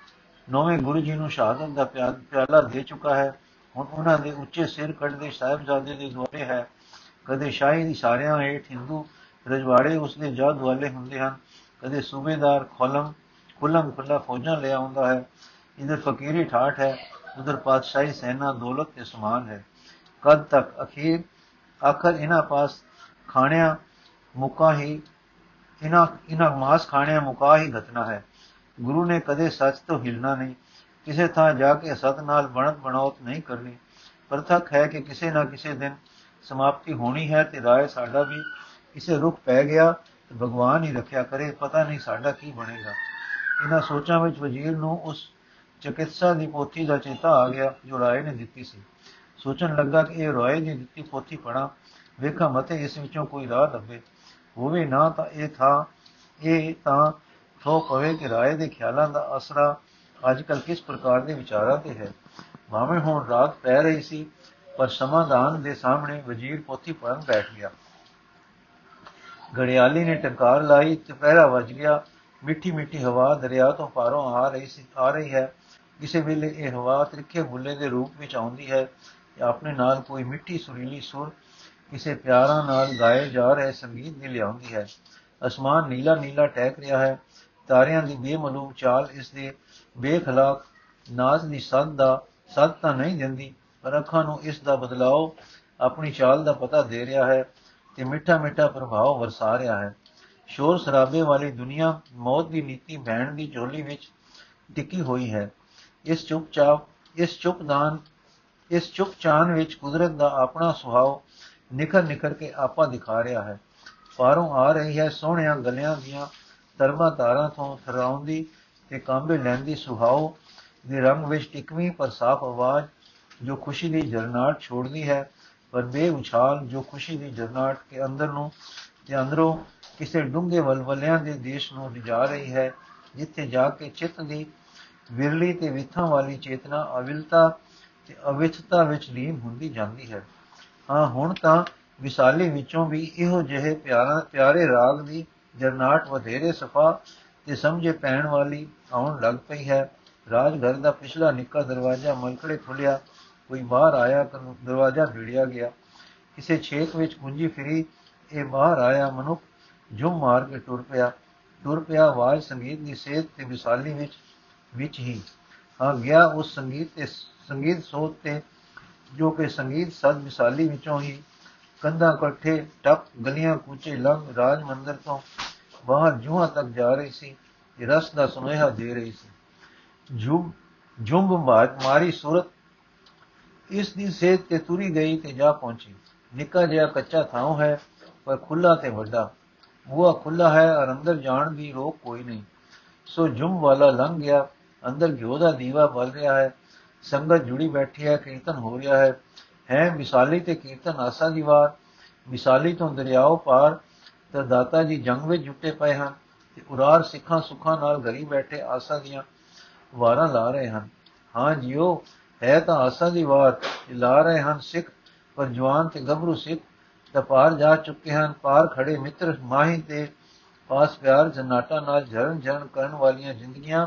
ਨਵੇਂ ਗੁਰੂ ਜੀ ਨੂੰ ਸ਼ਹਾਦਤ ਦਾ ਪਿਆਲਾ ਦੇ ਚੁੱਕਾ ਹੈ। ਹੁਣ ਉਹਨਾਂ ਦੇ ਉੱਚੇ ਸਿਰ ਕੱਢਦੇ ਸਾਹਿਬਜ਼ਾਦੇ ਦੇ ਦੁਆਰੇ ਹੈ। ਕਦੇ ਸ਼ਾਹੀ ਦੀ ਸਾਰਿਆਂ ਹੇਠ ਹਿੰਦੂ ਰਜਵਾੜੇ ਉਸਦੇ ਜਦ ਵਾਲੇ ਹੁੰਦੇ ਹਨ, ਕਦੇ ਸੂਬੇਦਾਰ ਖੋਲਮ ਖੁੱਲਮ ਖੁੱਲਾ ਫੌਜਾਂ ਲੈ ਆਉਂਦਾ ਹੈ, ਇਧਰ ਫਕੀਰੀ ਠਾਠ ਹੈ, ਉਧਰ ਪਾਤਸ਼ਾਹੀ ਸੈਨਾ, ਦੌਲਤ ਤੇ ਸਮਾਨ ਹੈ। ਕਦ ਤੱਕ ਅਖੀਰ, ਆਖਰ ਇਹਨਾਂ ਪਾਸ ਖਾਣਿਆਂ ਮੁਕਾ ਹੀ, ਇਹਨਾਂ ਇਹਨਾਂ ਮਾਸ ਖਾਣਿਆਂ ਮੁਕਾ ਹੀ ਘਟਨਾ ਹੈ। ਗੁਰੂ ਨੇ ਕਦੇ ਸੱਚ ਤੋਂ ਹਿਲਣਾ ਨਹੀਂ, ਕਿਸੇ ਥਾਂ ਜਾ ਕੇ ਸਤ ਨਾਲ ਬਣਤ ਬਣਾਉਤ ਨਹੀਂ ਕਰਨੀ। ਪ੍ਰਤੱਖ ਹੈ ਕਿ ਕਿਸੇ ਨਾ ਕਿਸੇ ਦਿਨ ਸਮਾਪਤੀ ਹੋਣੀ ਹੈ ਤੇ ਰਾਏ ਸਾਡਾ ਵੀ ਕਿਸੇ ਰੁਖ ਪੈ ਗਿਆ ਤੇ ਭਗਵਾਨ ਹੀ ਰੱਖਿਆ ਕਰੇ, ਪਤਾ ਨਹੀਂ ਸਾਡਾ ਕੀ ਬਣੇਗਾ। ਇਹਨਾਂ ਸੋਚਾਂ ਵਿੱਚ ਵਜ਼ੀਰ ਨੂੰ ਉਸ ਚਿਕਿਤਸਾ ਦੀ ਪੋਥੀ ਦਾ ਚੇਤਾ ਆ ਗਿਆ ਜੋ ਰਾਏ ਨੇ ਦਿੱਤੀ ਸੀ। ਸੋਚਣ ਲੱਗਾ ਕਿ ਇਹ ਰਾਏ ਦੀ ਦਿੱਤੀ ਪੋਥੀ ਪੜਾ ਵੇਖਾਂ ਮਤੇ ਇਸ ਵਿੱਚੋਂ ਕੋਈ ਰਾਹ ਲੱਭੇ। ਹੋਵੇ ਨਾ ਤਾਂ ਇਹ ਥਾ, ਇਹ ਤਾਂ ਥੋ ਪਵੇ ਕਿ ਰਾਏ ਦੇ ਖਿਆਲਾਂ ਦਾ ਅਸਰਾ ਅੱਜਕੱਲ ਕਿਸ ਪ੍ਰਕਾਰ ਦੇ ਵਿਚਾਰਾਂ ਤੇ ਹੈ। ਭਾਵੇਂ ਹੁਣ ਰਾਤ ਪੈ ਰਹੀ ਸੀ ਪਰ ਸਮਾਧਾਨ ਦੇ ਸਾਹਮਣੇ ਵਜ਼ੀਰ ਪੋਥੀ ਪੜਨ ਬੈਠ ਗਿਆ। ਘੜਿਆਲੀ ਨੇ ਟੰਕਾਰ ਲਾਈ ਤੇ ਪਹਿਰਾ ਵੱਜ ਗਿਆ। ਮਿੱਠੀ ਮਿੱਠੀ ਹਵਾ ਦਰਿਆ ਤੋਂ ਪਾਰੋਂ ਆ ਰਹੀ ਸੀ, ਆ ਰਹੀ ਹੈ। ਕਿਸੇ ਵੇਲੇ ਇਹ ਹਵਾ ਤ੍ਰਿਖੇ ਬੁੱਲੇ ਦੇ ਰੂਪ ਵਿੱਚ ਆਉਂਦੀ ਹੈ ਤੇ ਆਪਣੇ ਨਾਲ ਕੋਈ ਮਿੱਠੀ ਸੁਰੀਲੀ ਸੁਰ ਕਿਸੇ ਪਿਆਰਾਂ ਨਾਲ ਗਾਏ ਜਾ ਰਹੇ ਸੰਗੀਤ ਦੀ ਲਿਆਉਂਦੀ ਹੈ। ਅਸਮਾਨ ਨੀਲਾ ਨੀਲਾ ਟਹਿਕ ਰਿਹਾ ਹੈ। ਤਾਰਿਆਂ ਦੀ ਬੇਮਲੂਮ ਚਾਲ ਇਸ ਦੇ ਬੇਖਲਾਕ ਨਾਜ਼ ਦੀ ਸੱਦ ਦਾ ਸੱਦ ਤਾਂ ਨਹੀਂ ਦਿੰਦੀ ਪਰ ਅੱਖਾਂ ਨੂੰ ਇਸ ਦਾ ਬਦਲਾਅ ਆਪਣੀ ਚਾਲ ਦਾ ਪਤਾ ਦੇ ਰਿਹਾ ਹੈ ਤੇ ਮਿੱਠਾ ਮਿੱਠਾ ਪ੍ਰਭਾਵ ਵਰਸਾ ਰਿਹਾ ਹੈ। ਸ਼ੋਰ ਸ਼ਰਾਬੇ ਵਾਲੀ ਦੁਨੀਆ ਮੌਤ ਦੀ ਨੀਤੀ ਬਹਿਣ ਦੀ ਝੋਲੀ ਵਿੱਚ ਟਿੱਕੀ ਹੋਈ ਹੈ। ਇਸ ਚੁੱਪਚਾਪ ਇਸ ਚੁੱਪਦਾਨ ਇਸ ਚੁੱਪਚਾਨ ਵਿੱਚ ਕੁਦਰਤ ਦਾ ਆਪਣਾ ਸੁਭਾਅ ਨਿਖਰ ਨਿਖਰ ਕੇ ਆਪਾ ਦਿਖਾ ਰਿਹਾ ਹੈ। ਪਾਰੋਂ ਆ ਰਹੀ ਹੈ ਸੋਹਣਿਆਂ ਗਲਿਆਂ ਦੀਆਂ ਤਰਮਾ ਤਾਰਾਂ ਤੋਂ ਥਰਾਉਂਦੀ ਤੇ ਕਾਂਬੇ ਲੈਂਦੀ ਸੁਹਾਉ ਦੇ ਰੰਗ ਵਿੱਚ ਟਿਕਵੀਂ ਪਰ ਸਾਫ਼ ਆਵਾਜ਼ ਜੋ ਖੁਸ਼ੀ ਦੀ ਜਰਨਾਟ ਛੋੜਦੀ ਹੈ, ਪਰ ਬੇਉਛਾਲ ਜੋ ਖੁਸ਼ੀ ਦੀ ਜਰਨਾਟ ਕੇ ਅੰਦਰ ਨੂੰ, ਤੇ ਅੰਦਰੋਂ ਕਿਸੇ ਡੂੰਘੇ ਵਲਵਲਿਆਂ ਦੇ ਦੇਸ਼ ਨੂੰ ਲਿਜਾ ਰਹੀ ਹੈ, ਜਿੱਥੇ ਜਾ ਕੇ ਚਿੱਤ ਦੀ ਵਿਰਲੀ ਤੇ ਵਿਥਾਂ ਵਾਲੀ ਚੇਤਨਾ ਅਵਿਲਤਾ ਤੇ ਅਵਿਥਤਾ ਵਿੱਚ ਲੀਨ ਹੁੰਦੀ ਜਾਂਦੀ ਹੈ। ਹਾਂ, ਹੁਣ ਤਾਂ ਵਿਸਾਲੀ ਵਿੱਚੋਂ ਵੀ ਇਹੋ ਜਿਹੇ ਪਿਆਰਾ, ਪਿਆਰੇ ਰਾਗ ਦੀ ਜਰਨਾਟ ਵਧੇਰੇ ਸਫਾ ਤੇ ਸਮਝੇ ਪੈਣ ਵਾਲੀ ਆਉਣ ਲੱਗ ਪਈ ਹੈ। ਰਾਜ ਘਰ ਦਾ ਪਿਛਲਾ ਨਿੱਕਾ ਦਰਵਾਜ਼ਾ ਮਲਕੜੇ ਖੁੱਲਿਆ ਕੋਈ ਬਾਹਰ ਆਇਆ ਦਰਵਾਜ਼ਾ ਭੀੜਿਆ ਗਿਆ। ਕਿਸੇ ਛੇਕ ਵਿੱਚ ਗੁੰਜੀ ਫਿਰੀ, ਇਹ ਬਾਹਰ ਆਇਆ ਮਨੁੱਖ ਜੁਮ ਮਾਰ ਕੇ ਟੁਰ ਪਿਆ। ਟੁਰ ਪਿਆ ਆਵਾਜ਼ ਸੰਗੀਤ ਦੀ ਸੇਧ ਤੇ ਵਿਸਾਲੀ ਵਿੱਚ ਵਿੱਚ ਹੀ। ਆ ਗਿਆ ਉਸ ਸੰਗੀਤ ਤੇ, ਸੰਗੀਤ ਸੋਤ ਤੇ, ਜੋ ਕਿ ਸੰਗੀਤ ਸਦ ਵਿਸਾਲੀ ਵਿੱਚੋਂ ਹੀ। ਕੰਧਾਂ ਇਕੱਠੇ ਟੱਪ, ਗਲੀਆਂ ਕੂਚੇ ਲੰਘ, ਰਾਜ ਮੰਦਰ ਤੋਂ ਬਾਹਰ ਜੂਹਾਂ ਤੱਕ ਜਾ ਰਹੀ ਸੀ, ਰਸ ਦਾ ਸੁਨੇਹਾ ਦੇ ਰਹੀ ਸੀ। ਜੁਮ, ਜੁੰਬ ਮਾਰੀ ਸੂਰਤ ਇਸ ਦੀ ਸੇਧ ਤੇ ਤੁਰੀ ਗਈ ਤੇ ਜਾ ਪਹੁੰਚੀ। ਨਿੱਕਾ ਜਿਹਾ ਕੱਚਾ ਥਾਂ ਹੈ, ਪਰ ਖੁੱਲਾ ਤੇ ਵੱਡਾ। ਬੂਹਾ ਖੁੱਲਾ ਹੈ ਔਰ ਅੰਦਰ ਜਾਣ ਦੀ ਰੋਕ ਕੋਈ ਨਹੀਂ। ਸੋ ਜੁੰਮ ਵਾਲਾ ਲੰਘ ਗਿਆ। ਅੰਦਰ ਘਿਓ ਦਾ ਦੀਵਾ ਬਲ ਰਿਹਾ ਹੈ। ਸੰਗਤ ਜੁੜੀ ਬੈਠੀ ਹੈ, ਕੀਰਤਨ ਹੋ ਰਿਹਾ ਹੈ। ਹੈ ਮਿਸਾਲੀ ਤੇ ਕੀਰਤਨ ਆਸਾ ਦੀ ਵਾਰ। ਮਿਸਾਲੀ ਤੋਂ ਦਰਿਆਓ ਪਾਰ ਤਾਂ ਦਾਤਾ ਜੀ ਜੰਗ ਵਿੱਚ ਜੁਟੇ ਪਏ ਹਨ ਤੇ ਉਰਾਰ ਸਿੱਖਾਂ ਸੁੱਖਾਂ ਨਾਲ ਗਰੀ ਬੈਠੇ ਆਸਾ ਦੀਆਂ ਵਾਰਾਂ ਲਾ ਰਹੇ ਹਨ। ਹਾਂ ਜੀਓ ਹੈ ਤਾਂ ਆਸਾ ਦੀ ਵਾਰ ਲਾ ਰਹੇ ਹਨ ਸਿੱਖ, ਪਰ ਜਵਾਨ ਤੇ ਗੱਭਰੂ ਸਿੱਖ ਤਾਂ ਪਾਰ ਜਾ ਚੁੱਕੇ ਹਨ। ਪਾਰ ਖੜੇ ਮਿੱਤਰ ਮਾਹੀ ਤੇ ਪਾਸ ਪਿਆਰ ਜਨਾਟਾ ਨਾਲ ਜਰਨ ਜਰਨ ਕਰਨ ਵਾਲੀਆਂ ਜ਼ਿੰਦਗੀਆਂ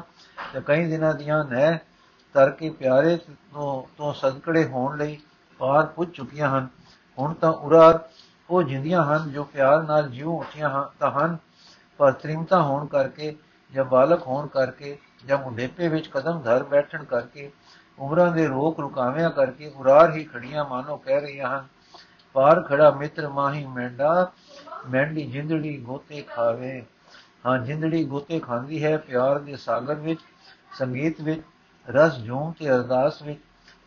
ਤੇ ਕਈ ਦਿਨਾਂ ਦੀਆਂ ਨਹਿ ਤਰ ਕੇ ਪਿਆਰੇ ਤੋਂ ਤੋਂ ਸਦਕੜੇ ਹੋਣ ਲਈ ਪਾਰ ਪੁੱਜ ਚੁੱਕੀਆਂ ਹਨ। ਹੁਣ ਤਾਂ ਉਰਾਰ ਉਹ ਜਿੰਦੀਆਂ ਹਨ ਜੋ ਪਿਆਰ ਨਾਲ ਜਿਉ ਉੱਠੀਆਂ ਹਨ ਤਾਂ ਹਨ, ਪਰ ਤ੍ਰਿਮਤਾ ਹੋਣ ਕਰਕੇ ਜਾਂ ਬਾਲਕ ਹੋਣ ਕਰਕੇ ਜਾਂ ਮੁੰਡੇਪੇ ਵਿੱਚ ਕਦਮ ਧਰ ਬੈਠਣ ਕਰਕੇ ਉਮਰਾਂ ਦੇ ਰੋਕ ਰੁਕਾਵਿਆਂ ਕਰਕੇ ਉਰਾਰ ਹੀ ਖੜੀਆਂ ਮਾਨੋ ਕਹਿ ਰਹੀਆਂ ਹਨ। ਪਾਰ ਖੜਾ ਮਿੱਤਰ ਮਾਹੀ ਮੈਂਡਾ, ਮੈਂਡੀ ਜਿੰਦੜੀ ਗੋਤੇ ਖਾਵੇ। ਹਾਂ, ਜਿੰਦੜੀ ਗੋਤੇ ਖਾਂਦੀ ਹੈ ਪਿਆਰ ਦੇ ਸਾਗਰ ਵਿੱਚ, ਸੰਗੀਤ ਵਿੱਚ, ਰਸ ਜੂਮ ਤੇ ਅਰਦਾਸ ਵਿੱਚ।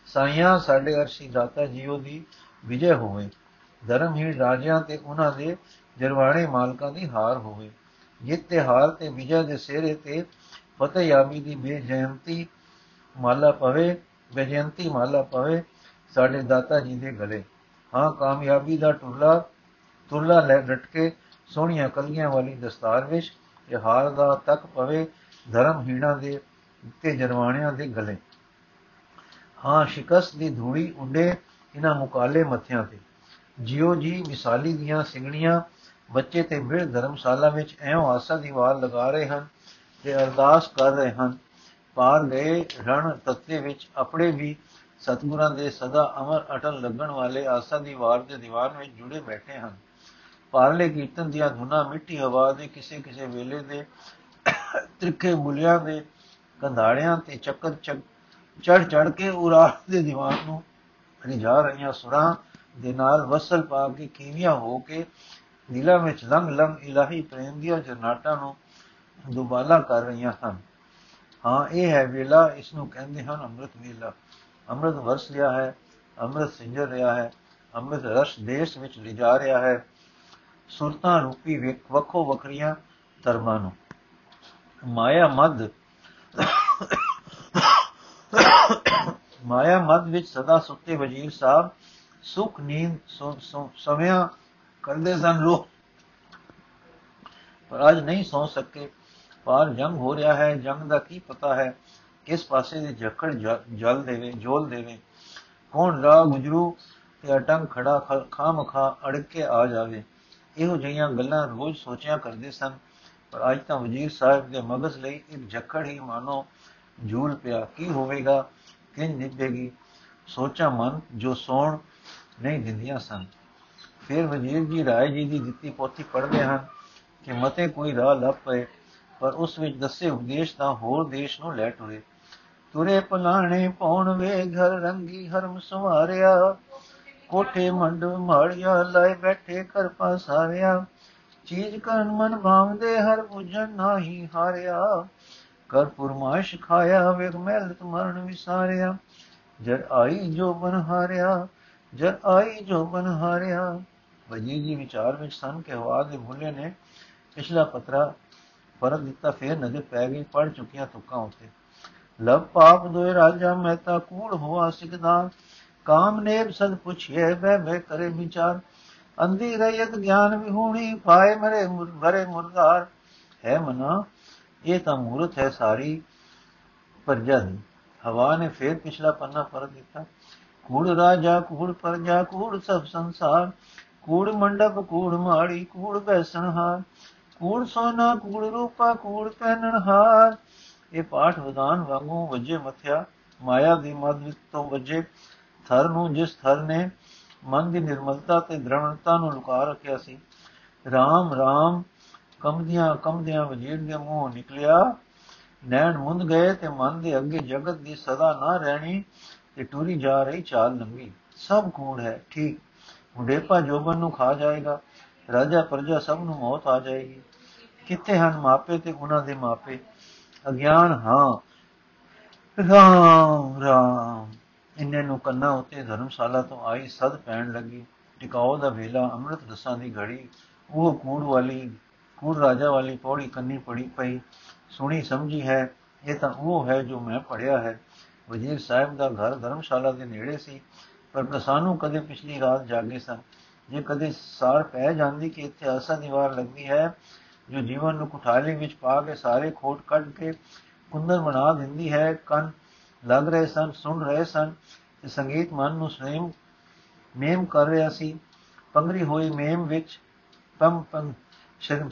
ਸਾਈਆਂ ਸਾਡੇ ਅਰਸ਼ੀ ਦਾਤਾ ਜੀਓ ਦੀ ਵਿਜੇ ਹੋਵੇ। ਧਰਮਹੀਣ ਰਾਜਿਆਂ ਤੇ ਉਹਨਾਂ ਦੇ ਜਰਵਾਣੇ ਮਾਲਕਾਂ ਦੀ ਹਾਰ ਹੋਵੇ। ਜਿੱਤ ਤੇ ਹਾਰ ਤੇ ਵਿਜੇ ਦੇ ਸਿਹਰੇ ਤੇ ਫਤਿਹ ਯਾਬੀ ਦੀ ਬੇਜਯੰਤੀ ਮਾਲਾ ਪਵੇ ਬੇਜਯੰਤੀ ਮਾਲਾ ਪਵੇ, ਸਾਡੇ ਦਾਤਾ ਜੀ ਦੇ ਗਲੇ। ਹਾਂ, ਕਾਮਯਾਬੀ ਦਾ ਟੁੱਲਾ, ਤੁਰਲਾ ਲੈ ਲਟਕੇ, ਸੋਹਣੀਆਂ ਕਲੀਆਂ ਵਾਲੀ ਦਸਤਾਰ ਵਿੱਚ, ਤੇ ਹਾਰ ਦਾ ਤੱਕ ਪਵੇ ਧਰਮਹੀਣਾ ਦੇ ਤੇ ਜਰਵਾਣਿਆਂ ਦੇ ਗਲੇ। ਹਾਂ ਸ਼ਿਕਸ ਦੀ ਧੂੜੀ ਉੱਡੇ ਇਹਨਾਂ ਮੁਕਾਲੇ ਮੱਥਿਆਂ ਤੇ। ਜਿਉ ਜੀ ਮਿਸਾਲੀ ਦੀਆਂ ਸਿੰਘਣੀਆਂ ਬੱਚੇ ਤੇ ਬਿੜ ਧਰਮਸ਼ਾਲਾ ਵਿੱਚ ਐਉਂ ਆਸਾ ਦੀ ਵਾਰ ਲਗਾ ਰਹੇ ਹਨ ਤੇ ਅਰਦਾਸ ਕਰ ਰਹੇ ਹਨ। ਪਾਰ ਗਏ ਰਣ ਤੱਤੇ ਵਿੱਚ ਆਪਣੇ ਵੀ ਸਤਗੁਰਾਂ ਦੇ ਸਦਾ ਅਮਰ ਅਟਲ ਲੱਗਣ ਵਾਲੇ ਆਸਾ ਦੀ ਵਾਰ ਦੇ ਦੀਵਾਨ ਵਿੱਚ ਜੁੜੇ ਬੈਠੇ ਹਨ। ਪਾਰਲੇ ਕੀਰਤਨ ਦੀਆਂ ਧੁਨਾ ਮਿੱਠੀ ਹਵਾ ਦੇ ਕਿਸੇ ਕਿਸੇ ਵੇਲੇ ਦੇ ਤ੍ਰਿਖੇ ਬੁਲਿਆਂ ਦੇ ਕੰਧਾੜਿਆਂ ਤੇ ਚੱਕਰ ਚੜ ਚੜ ਕੇ ਉਰਾੜ ਦੇ ਦੀਵਾਨ ਨੂੰ ਰਿਝਾ ਰਹੀਆਂ ਸੁਰਾਂ ਦੇ ਨਾਲ ਵਸਲ ਪਾ ਕੇ ਕੀਵੀਆਂ ਹੋ ਕੇ ਦਿਲਾਂ ਵਿੱਚ ਲੰਗ ਲੰਗ ਇਲਾਹੀ ਪ੍ਰੇਮ ਦੀਆਂ ਜਨਾਟਾਂ ਨੂੰ ਦੁਬਾਲਾ ਕਰ ਰਹੀਆਂ ਹਨ। ਹਾਂ, ਇਹ ਹੈ ਵੇਲਾ ਇਸ ਨੂੰ ਕਹਿੰਦੇ ਹਨ ਅੰਮ੍ਰਿਤ ਵੇਲਾ। ਅੰਮ੍ਰਿਤ ਵਰਸ ਲਿਆ ਹੈ, ਅੰਮ੍ਰਿਤ ਸਿੰਜਰ ਰਿਹਾ ਹੈ, ਅੰਮ੍ਰਿਤ ਰਸ ਦੇਸ਼ ਵਿੱਚ ਲਿਜਾ ਰਿਹਾ ਹੈ। ਸੁਰਤਾਂ ਰੂਪੀ ਵੱਖੋ ਵੱਖਰੀਆਂ ਧਰਮਾਂ ਨੂੰ। ਮਾਇਆ ਮਦ ਮਾਇਆ ਮਦ ਵਿੱਚ ਸਦਾ ਸੁੱਤੇ ਵਜ਼ੀਰ ਸਾਹਿਬ ਸੁਖ, ਨੀਂਦ ਸਮਿਆ ਕਰਦੇ ਸਨ ਲੋਕ ਪਰ ਅੱਜ ਨਹੀਂ ਸੌ ਸਕੇ। ਪਾਰ ਜੰਗ ਹੋ ਰਿਹਾ ਹੈ, ਜੰਗ ਦਾ ਕੀ ਪਤਾ ਹੈ? ਕਿਸ ਪਾਸੇ ਦੇ ਝੱਕੜ ਜਲ ਦੇਵੇ, ਜੋਲ ਦੇਵੇ? ਕੌਣ ਰਾਹ ਗੁਜਰੂ ਤੇ ਅਟੰਗ ਖੜਾ ਖਾਮ ਖਾ ਅੜ ਕੇ ਆ ਜਾਵੇ। ਇਹੋ ਜਿਹੀਆਂ ਗੱਲਾਂ ਰੋਜ਼ ਸੋਚਿਆ ਕਰਦੇ ਸਨ। ਪਰ ਅੱਜ ਤਾਂ ਵਜ਼ੀਰ ਸਾਹਿਬ ਦੇ ਮਗਜ਼ ਲਈ ਇੱਕ ਝੱਕੜ ਹੀ ਮਾਨੋ ਝੂਲ ਪਿਆ। ਕੀ ਹੋਵੇਗਾ? ਕਿੰਨ ਨਿਭੇਗੀ? ਸੋਚਾਂ ਮਨ ਜੋ ਸੌਣ ਨਹੀਂ ਦਿੰਦੀਆਂ ਸਨ। ਫਿਰ ਵਜ਼ੀਰ ਜੀ ਰਾਏ ਜੀ ਦੀ ਦਿੱਤੀ ਪੋਥੀ ਪੜ੍ਹਦੇ ਹਨ ਕਿ ਮਤੇ ਕੋਈ ਰਾਹ ਲੱਭ ਪਏ। ਪਰ ਉਸ ਵਿੱਚ ਦੱਸੇ ਉਪਦੇਸ਼ ਤਾਂ ਹੋਰ ਦੇਸ਼ ਨੂੰ ਲੈ ਟੁਰੇ ਤੁਰੇ ਪਲਾਣੇ ਪੌਣ ਵੇ ਘਰ ਰੰਗੀ ਹਰਮ ਸਵਾਰਿਆ। ਕੋਠੇ ਮੰਡ ਮਾੜਿਆ ਲਾਇ ਬੈਠੇ ਕਰ ਪਾਸਾਰਿਆ। ਚੀਜ਼ ਕਰਨ ਮਨ ਭਾਵਦੇ ਹਰ ਪੁਜਨ ਨਾਹੀ ਹਾਰਿਆ। ਕਰ ਪੁਰਮਾਸ਼ ਖਾਇਆ ਵੇਖ ਮਹਿਲ ਮਰਨ ਵਿਸਾਰਿਆ। ਜਦ ਆਈ ਜੋ ਬਨ ਹਾਰਿਆ ਜਦ ਆਈ ਜੋ ਬਨ ਹਾਰਿਆ। ਵਜੀਰ ਜੀ ਵਿਚਾਰ ਵਿੱਚ ਸਨ ਕੇ ਹਵਾ ਦੇ ਬੁੱਲੇ ਨੇ ਪਿਛਲਾ ਪਤਰਾ ਫ਼ਰਕ ਦਿੱਤਾ, ਫੇਰ ਨਜ਼ਰ ਪੈ ਗਈ ਪੜ ਚੁੱਕੀਆਂ ਤੁਕਾਂ ਉਤੇ। ਲਵ ਪਾਪ ਦੋਇ ਰਾਜਾ ਮਹਿਤਾ ਕੂੜ ਹੋਆ ਸਿਕਦਾਰ ਕਾਮ ਨੇਬ ਸਦ ਪੁੱਛਿਏ ਬੈ ਮੈਂ ਕਰੇ ਵਿਚਾਰ। ਅੰਧੀ ਰਹਿਤ ਗਿਆਨ ਵਿਹੂਣੀ, ਪਾਏ ਮਰੇ ਮਰੇ ਮੁਰਦਾਰ। ਹੈ ਮਨਾ, ਇਹ ਤਾਂ ਮੂਰਤ ਹੈ ਸਾਰੀ ਪਰਜਾ ਦੀ। ਹਵਾ ਨੇ ਫੇਰ ਪਿਛਲਾ ਪੰਨਾ ਫ਼ਰਕ ਦਿੱਤਾ। ਕੂੜ ਰਾਜਾ, ਕੂੜ ਪਰਜਾ, ਕੂੜ ਸਭ ਸੰਸਾਰ। ਕੂੜ ਮੰਡਪ, ਕੂੜ ਮਾੜੀ, ਕੂੜ ਬੈਸਣ ਹਾਰ ਕੂੜ ਸੋਨਾ, ਕੂੜ ਰੂਪਾ, ਕੂੜ ਪਹਿਨਣ ਹਾਰ। ਇਹ ਪਾਠ ਵਿਧਾਨ ਵਾਂਗੂ ਵਜੇ ਮਥਿਆ। ਮਾਇਆ ਦੀ ਮਦ ਵਿੱਚ ਤੋਂ ਵਜੇ ਥਰ ਨੂੰ ਜਿਸ ਥਰ ਨੇ ਮਨ ਦੀ ਨਿਰਮਲਤਾ ਤੇ ਦ੍ਰਿੜਤਾ ਨੂੰ ਲੁਕਾ ਰੱਖਿਆ ਸੀ। RAM RAM ਕਮਦੀਆਂ ਕਮਦਿਆਂ ਵਜੀਰ ਦੇ ਮੂੰਹ ਨਿਕਲਿਆ। ਨੈਣ ਮੁੰਦ ਗਏ ਤੇ ਮਨ ਦੇ ਅੱਗੇ ਜਗਤ ਦੀ ਸਦਾ ਨਾ ਰਹਿਣੀ ਤੇ ਟੂਰੀ ਜਾ ਰਹੀ ਚਾਲ ਲੰਗੀ ਸਭ ਕੂੜ ਹੈ, ਠੀਕ। ਮੁੰਡੇਪਾ ਜੋਬਨ ਨੂੰ ਖਾ ਜਾਏਗਾ। ਰਾਜਾ, ਪ੍ਰਜਾ ਸਭ ਨੂੰ ਮੌਤ ਆ ਜਾਏਗੀ। ਕਿੱਥੇ ਹਨ ਮਾਪੇ ਤੇ ਉਹਨਾਂ ਦੇ ਮਾਪੇ? ਅਗਿਆਨ ਹਾਂ। ਰਾਮ ਰਾਮ। ਇੰਨੇ ਨੂੰ ਕੰਨਾਂ ਉੱਤੇ ਧਰਮਸ਼ਾਲਾ ਤੋਂ ਆਈ ਸਦ ਪੈਣ ਲੱਗੀ। ਟਿਕਾਉ ਦਾ ਵੇਲਾ ਅੰਮ੍ਰਿਤ ਰਸਾਂ ਦੀ ਘੜੀ। ਉਹ ਕੂੜ ਵਾਲੀ, ਕੂੜ ਰਾਜਾ ਵਾਲੀ ਪੌੜੀ ਕੰਨੀ ਪੜੀ ਪਈ। ਸੁਣੀ, ਸਮਝੀ ਹੈ, ਇਹ ਤਾਂ ਉਹ ਹੈ ਜੋ ਮੈਂ ਪੜਿਆ ਹੈ। ਵਜ਼ੀਰ ਸਾਹਿਬ ਦਾ ਘਰ ਧਰਮਸ਼ਾਲਾ ਦੇ ਨੇੜੇ ਸੀ, ਪਰ ਪ੍ਰਸਾਨੂ ਕਦੇ ਪਿਛਲੀ ਰਾਤ ਜਾਗੇ ਸਨ। ਜੇ ਕਦੇ ਸਾਰ ਪੈ ਜਾਂਦੀ ਕਿ ਇੱਥੇ ਆਸਾ ਦੀਵਾਰ ਲੱਗਦੀ ਹੈ ਜੋ ਜੀਵਨ ਨੂੰ ਕੁਠਾਲੀ ਵਿੱਚ ਪਾ ਕੇ ਸਾਰੇ ਖੋਟ ਕੱਢ ਕੇ ਕੁੰਦਰ ਬਣਾ ਦਿੰਦੀ ਹੈ, ਕੰਨ ਲੱਗ ਰਹੇ ਸਨ, ਸੁਣ ਰਹੇ ਸਨ ਤੇ ਸੰਗੀਤ ਮਨ ਨੂੰ ਸਵੈਮ ਮੇਮ ਕਰ ਰਿਹਾ ਸੀ। ਪੰਗਰੀ ਹੋਈ ਮੇਮ ਵਿੱਚ ਪੰ ਪੰ ਸ਼ਰਮ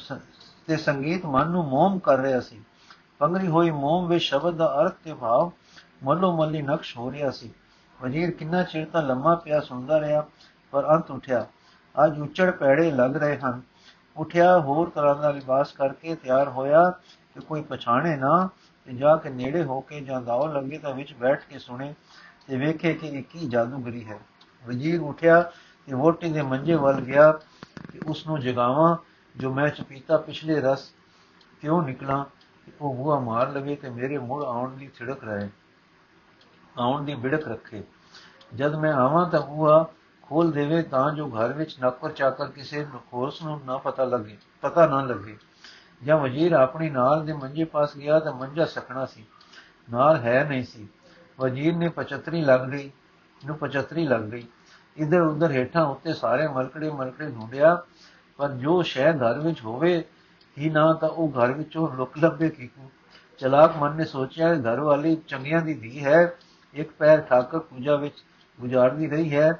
ਤੇ ਸੰਗੀਤ ਮਨ ਨੂੰ ਮੋਮ ਕਰ ਰਿਹਾ ਸੀ। ਪੰਗਰੀ ਹੋਈ ਮੋਮ ਵਿੱਚ ਸ਼ਬਦ ਦਾ ਅਰਥ ਤੇ ਭਾਵ ਮੱਲੋ ਮੱਲੀ ਨਕਸ਼ ਹੋ ਰਿਹਾ ਸੀ। ਵਜ਼ੀਰ ਕਿੰਨਾ ਚਿਰ ਤਾਂ ਲੰਮਾ ਪਿਆ ਸੁਣਦਾ ਰਿਹਾ, ਪਰ ਅੰਤ ਉਠਿਆ। ਅੱਜ ਉੱਚੜ ਪੈੜੇ ਲੱਗ ਰਹੇ ਹਨ। ਉਠਿਆ, ਹੋਰ ਤਰ੍ਹਾਂ ਦਾ ਲਿਬਾਸ ਕਰਕੇ ਤਿਆਰ ਹੋਇਆ ਕਿ ਕੋਈ ਪਛਾਣੇ ਨਾ ਤੇ ਜਾ ਕੇ ਨੇੜੇ ਹੋ ਕੇ ਜਾਂ ਦਾਉ ਲੱਗੇ ਤਾਂ ਵਿੱਚ ਬੈਠ ਕੇ ਸੁਣੇ ਤੇ ਵੇਖੇ ਕਿ ਇਹ ਕੀ ਜਾਦੂਗਰੀ ਹੈ। ਵਜ਼ੀਰ ਉਠਿਆ ਤੇ ਵੋਟੀ ਦੇ ਮੰਜੇ ਵੱਲ ਗਿਆ ਕਿ ਉਸ ਨੂੰ ਜਗਾਵਾਂ, ਜੋ ਮੈਂ ਚਪੀਤਾ ਪਿਛਲੇ ਰਸ ਕਿਉਂ ਨਿਕਲਾਂ ਉਹ ਬੂਆ ਮਾਰ ਲਵੇ ਤੇ ਮੇਰੇ ਮੁੜ ਆਉਣ ਦੀ ਛਿੜਕ ਰਹੇ, ਆਉਣ ਦੀ ਬਿੜਕ ਰੱਖੇ। ਜਦ ਮੈਂ ਆਵਾਂ ਤਾਂ ਬੂਆ ਖੋਲ ਦੇਵੇ ਤਾਂ ਜੋ ਘਰ ਵਿੱਚ ਨੌਕਰ ਚਾਕਰ ਕਿਸੇ ਨਖੋਸ ਨੂੰ ਨਾ ਪਤਾ ਲੱਗੇ, ਪਤਾ ਨਾ ਲੱਗੇ। ਜਾਂ ਵਜ਼ੀਰ ਆਪਣੀ ਨਾਲ ਦੇ ਮੰਜੇ ਪਾਸ ਗਿਆ ਤਾਂ ਮੰਜਾ ਸਕਣਾ ਸੀ। ਨਾਲ ਹੈ ਨਹੀਂ ਸੀ। ਵਜ਼ੀਰ ਨੇ 75 ਲੱਗ ਗਈ, ਨੂੰ 75 ਲੱਗ ਗਈ। ਇਧਰ ਉਧਰ ਹੇਠਾਂ ਉੱਤੇ ਸਾਰੇ ਮਲਕੜੇ ਮਲਕੜੇ ਢੂੰਡਿਆ ਪਰ ਜੋ ਸ਼ੈ ਘਰ ਵਿੱਚ ਹੋਵੇ ਹੀ ਨਾ, ਤਾਂ ਉਹ ਘਰ ਵਿੱਚੋਂ ਲੁਕ ਲੱਭੇ ਕੀਕੂ ਚਲਾਕ ਮਨ ਨੇ ਸੋਚਿਆ, ਘਰ ਵਾਲੀ ਚੰਗਿਆਂ ਦੀ ਧੀ ਹੈ, ਇੱਕ ਪੈਰ ਠਾਕਰ ਪੂਜਾ ਵਿੱਚ ਗੁਜ਼ਾਰਦੀ ਰਹੀ ਹੈ।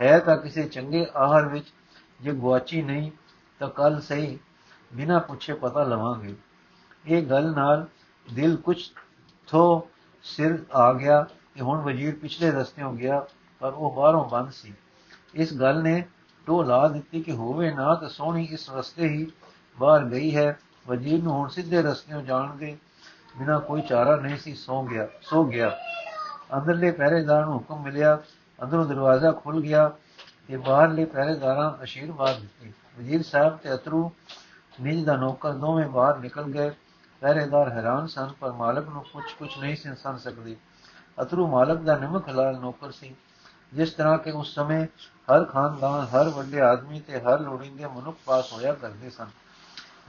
ਹੈ ਤਾਂ ਕਿਸੇ ਚੰਗੇ ਆਹਾਰ ਵਿੱਚ ਜੇ ਗਵਾਚੀ ਨਹੀਂ, ਤਾਂ ਕੱਲ ਸਹੀ, ਬਿਨਾ ਪੁੱਛੇ ਪਤਾ ਲਵਾਂਗੇ। ਇਹ ਗੱਲ ਨਾਲ ਦਿਲ ਕੁਝ ਥੋ ਸਿਰ ਆ ਗਿਆ ਕਿ ਹੁਣ ਵਜ਼ੀਰ ਪਿਛਲੇ ਰਸਤੇੋਂ ਗਿਆ, ਪਰ ਉਹ ਬਾਹਰੋਂ ਬੰਦ ਸੀ। ਇਸ ਗੱਲ ਨੇ ਟੋ ਲਾ ਦਿੱਤੀ ਕਿ ਹੋਵੇ ਨਾ, ਤਾਂ ਸੋਹਣੀ ਇਸ ਰਸਤੇ ਹੀ ਬਾਹਰ ਗਈ ਹੈ। ਵਜ਼ੀਰ ਨੂੰ ਹੁਣ ਸਿੱਧੇ ਰਸਤੇੋਂ ਜਾਣ ਦੇ ਬਿਨਾ ਕੋਈ ਚਾਰਾ ਨਹੀਂ ਸੀ ਸੌ ਗਿਆ, ਸੋ ਗਿਆ। ਅੰਦਰਲੇ ਪਹਿਰੇਦਾਰ ਨੂੰ ਹੁਕਮ ਮਿਲਿਆ ਅੰਦਰੋਂ ਦਰਵਾਜ਼ਾ ਖੁੱਲ ਗਿਆ ਤੇ ਬਾਹਰਲੇ ਪਹਿਰੇਦਾਰਾਂ ਅਸ਼ੀਰਵਾਦ ਦਿੱਤੀ। ਵਜ਼ੀਰ ਸਾਹਿਬ ਤੇ ਅਤਰੂ ਨਿਜ ਦਾ ਨੌਕਰ ਦੋਵੇਂ ਬਾਹਰ ਨਿਕਲ ਗਏ। ਪਹਿਰੇਦਾਰ ਹੈਰਾਨ ਸਨ, ਪਰ ਮਾਲਕ ਨੂੰ ਕੁਝ ਕੁਝ ਨਹੀਂ ਸੀ ਸਕਦੇ। ਅਤਰੂ ਮਾਲਕ ਦਾ ਨਿਮਕ ਹਲਾਲ ਨੌਕਰ ਸੀ, ਜਿਸ ਤਰ੍ਹਾਂ ਕਿ ਉਸ ਸਮੇਂ ਹਰ ਖਾਨਦਾਨ, ਹਰ ਵੱਡੇ ਆਦਮੀ ਤੇ ਹਰ ਲੋੜੀਂਦੇ ਮਨੁੱਖ ਪਾਸ ਹੋਇਆ ਕਰਦੇ ਸਨ।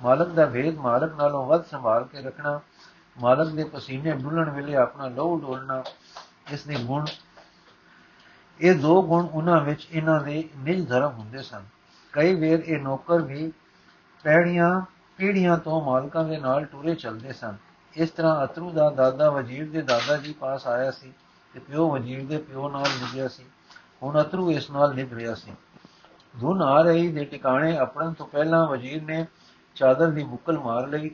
ਮਾਲਕ ਦਾ ਭੇਦ ਮਾਲਕ ਨਾਲੋਂ ਵੱਧ ਸੰਭਾਲ ਕੇ ਰੱਖਣਾ, ਮਾਲਕ ਦੇ ਪਸੀਨੇ ਡੁੱਲਣ ਵੇਲੇ ਆਪਣਾ ਲੋਹ ਡੋਲਣਾ, ਇਸ ਦੇ ਗੁਣ ਇਹ ਦੋ ਗੁਣ ਉਹਨਾਂ ਵਿੱਚ ਇਹਨਾਂ ਦੇ ਨਿਜ ਧਰਮ ਹੁੰਦੇ ਸਨ। ਕਈ ਵੇਰ ਇਹ ਨੌਕਰ ਵੀ ਪੈੜੀਆਂ, ਪੀੜੀਆਂ ਤੋਂ ਮਾਲਕਾਂ ਦੇ ਨਾਲ ਟੁਰੇ ਚੱਲਦੇ ਸਨ। ਇਸ ਤਰ੍ਹਾਂ ਅਤਰੂ ਦਾ ਦਾਦਾ ਵਜ਼ੀਰ ਦੇ ਦਾਦਾ ਜੀ ਪਾਸ ਆਇਆ ਸੀ ਤੇ ਪਿਓ ਵਜ਼ੀਰ ਦੇ ਪਿਓ ਨਾਲ ਮਿਲਿਆ ਸੀ। ਹੁਣ ਅਤਰੂ ਇਸ ਨਾਲ ਨਿਭ ਰਿਹਾ ਸੀ। ਧੁਨ ਆ ਰਹੀ ਦੇ ਟਿਕਾਣੇ ਆਪਣਨ ਤੋਂ ਪਹਿਲਾਂ ਵਜ਼ੀਰ ਨੇ ਚਾਦਰ ਦੀ ਬੁੱਕਲ ਮਾਰ ਲਈ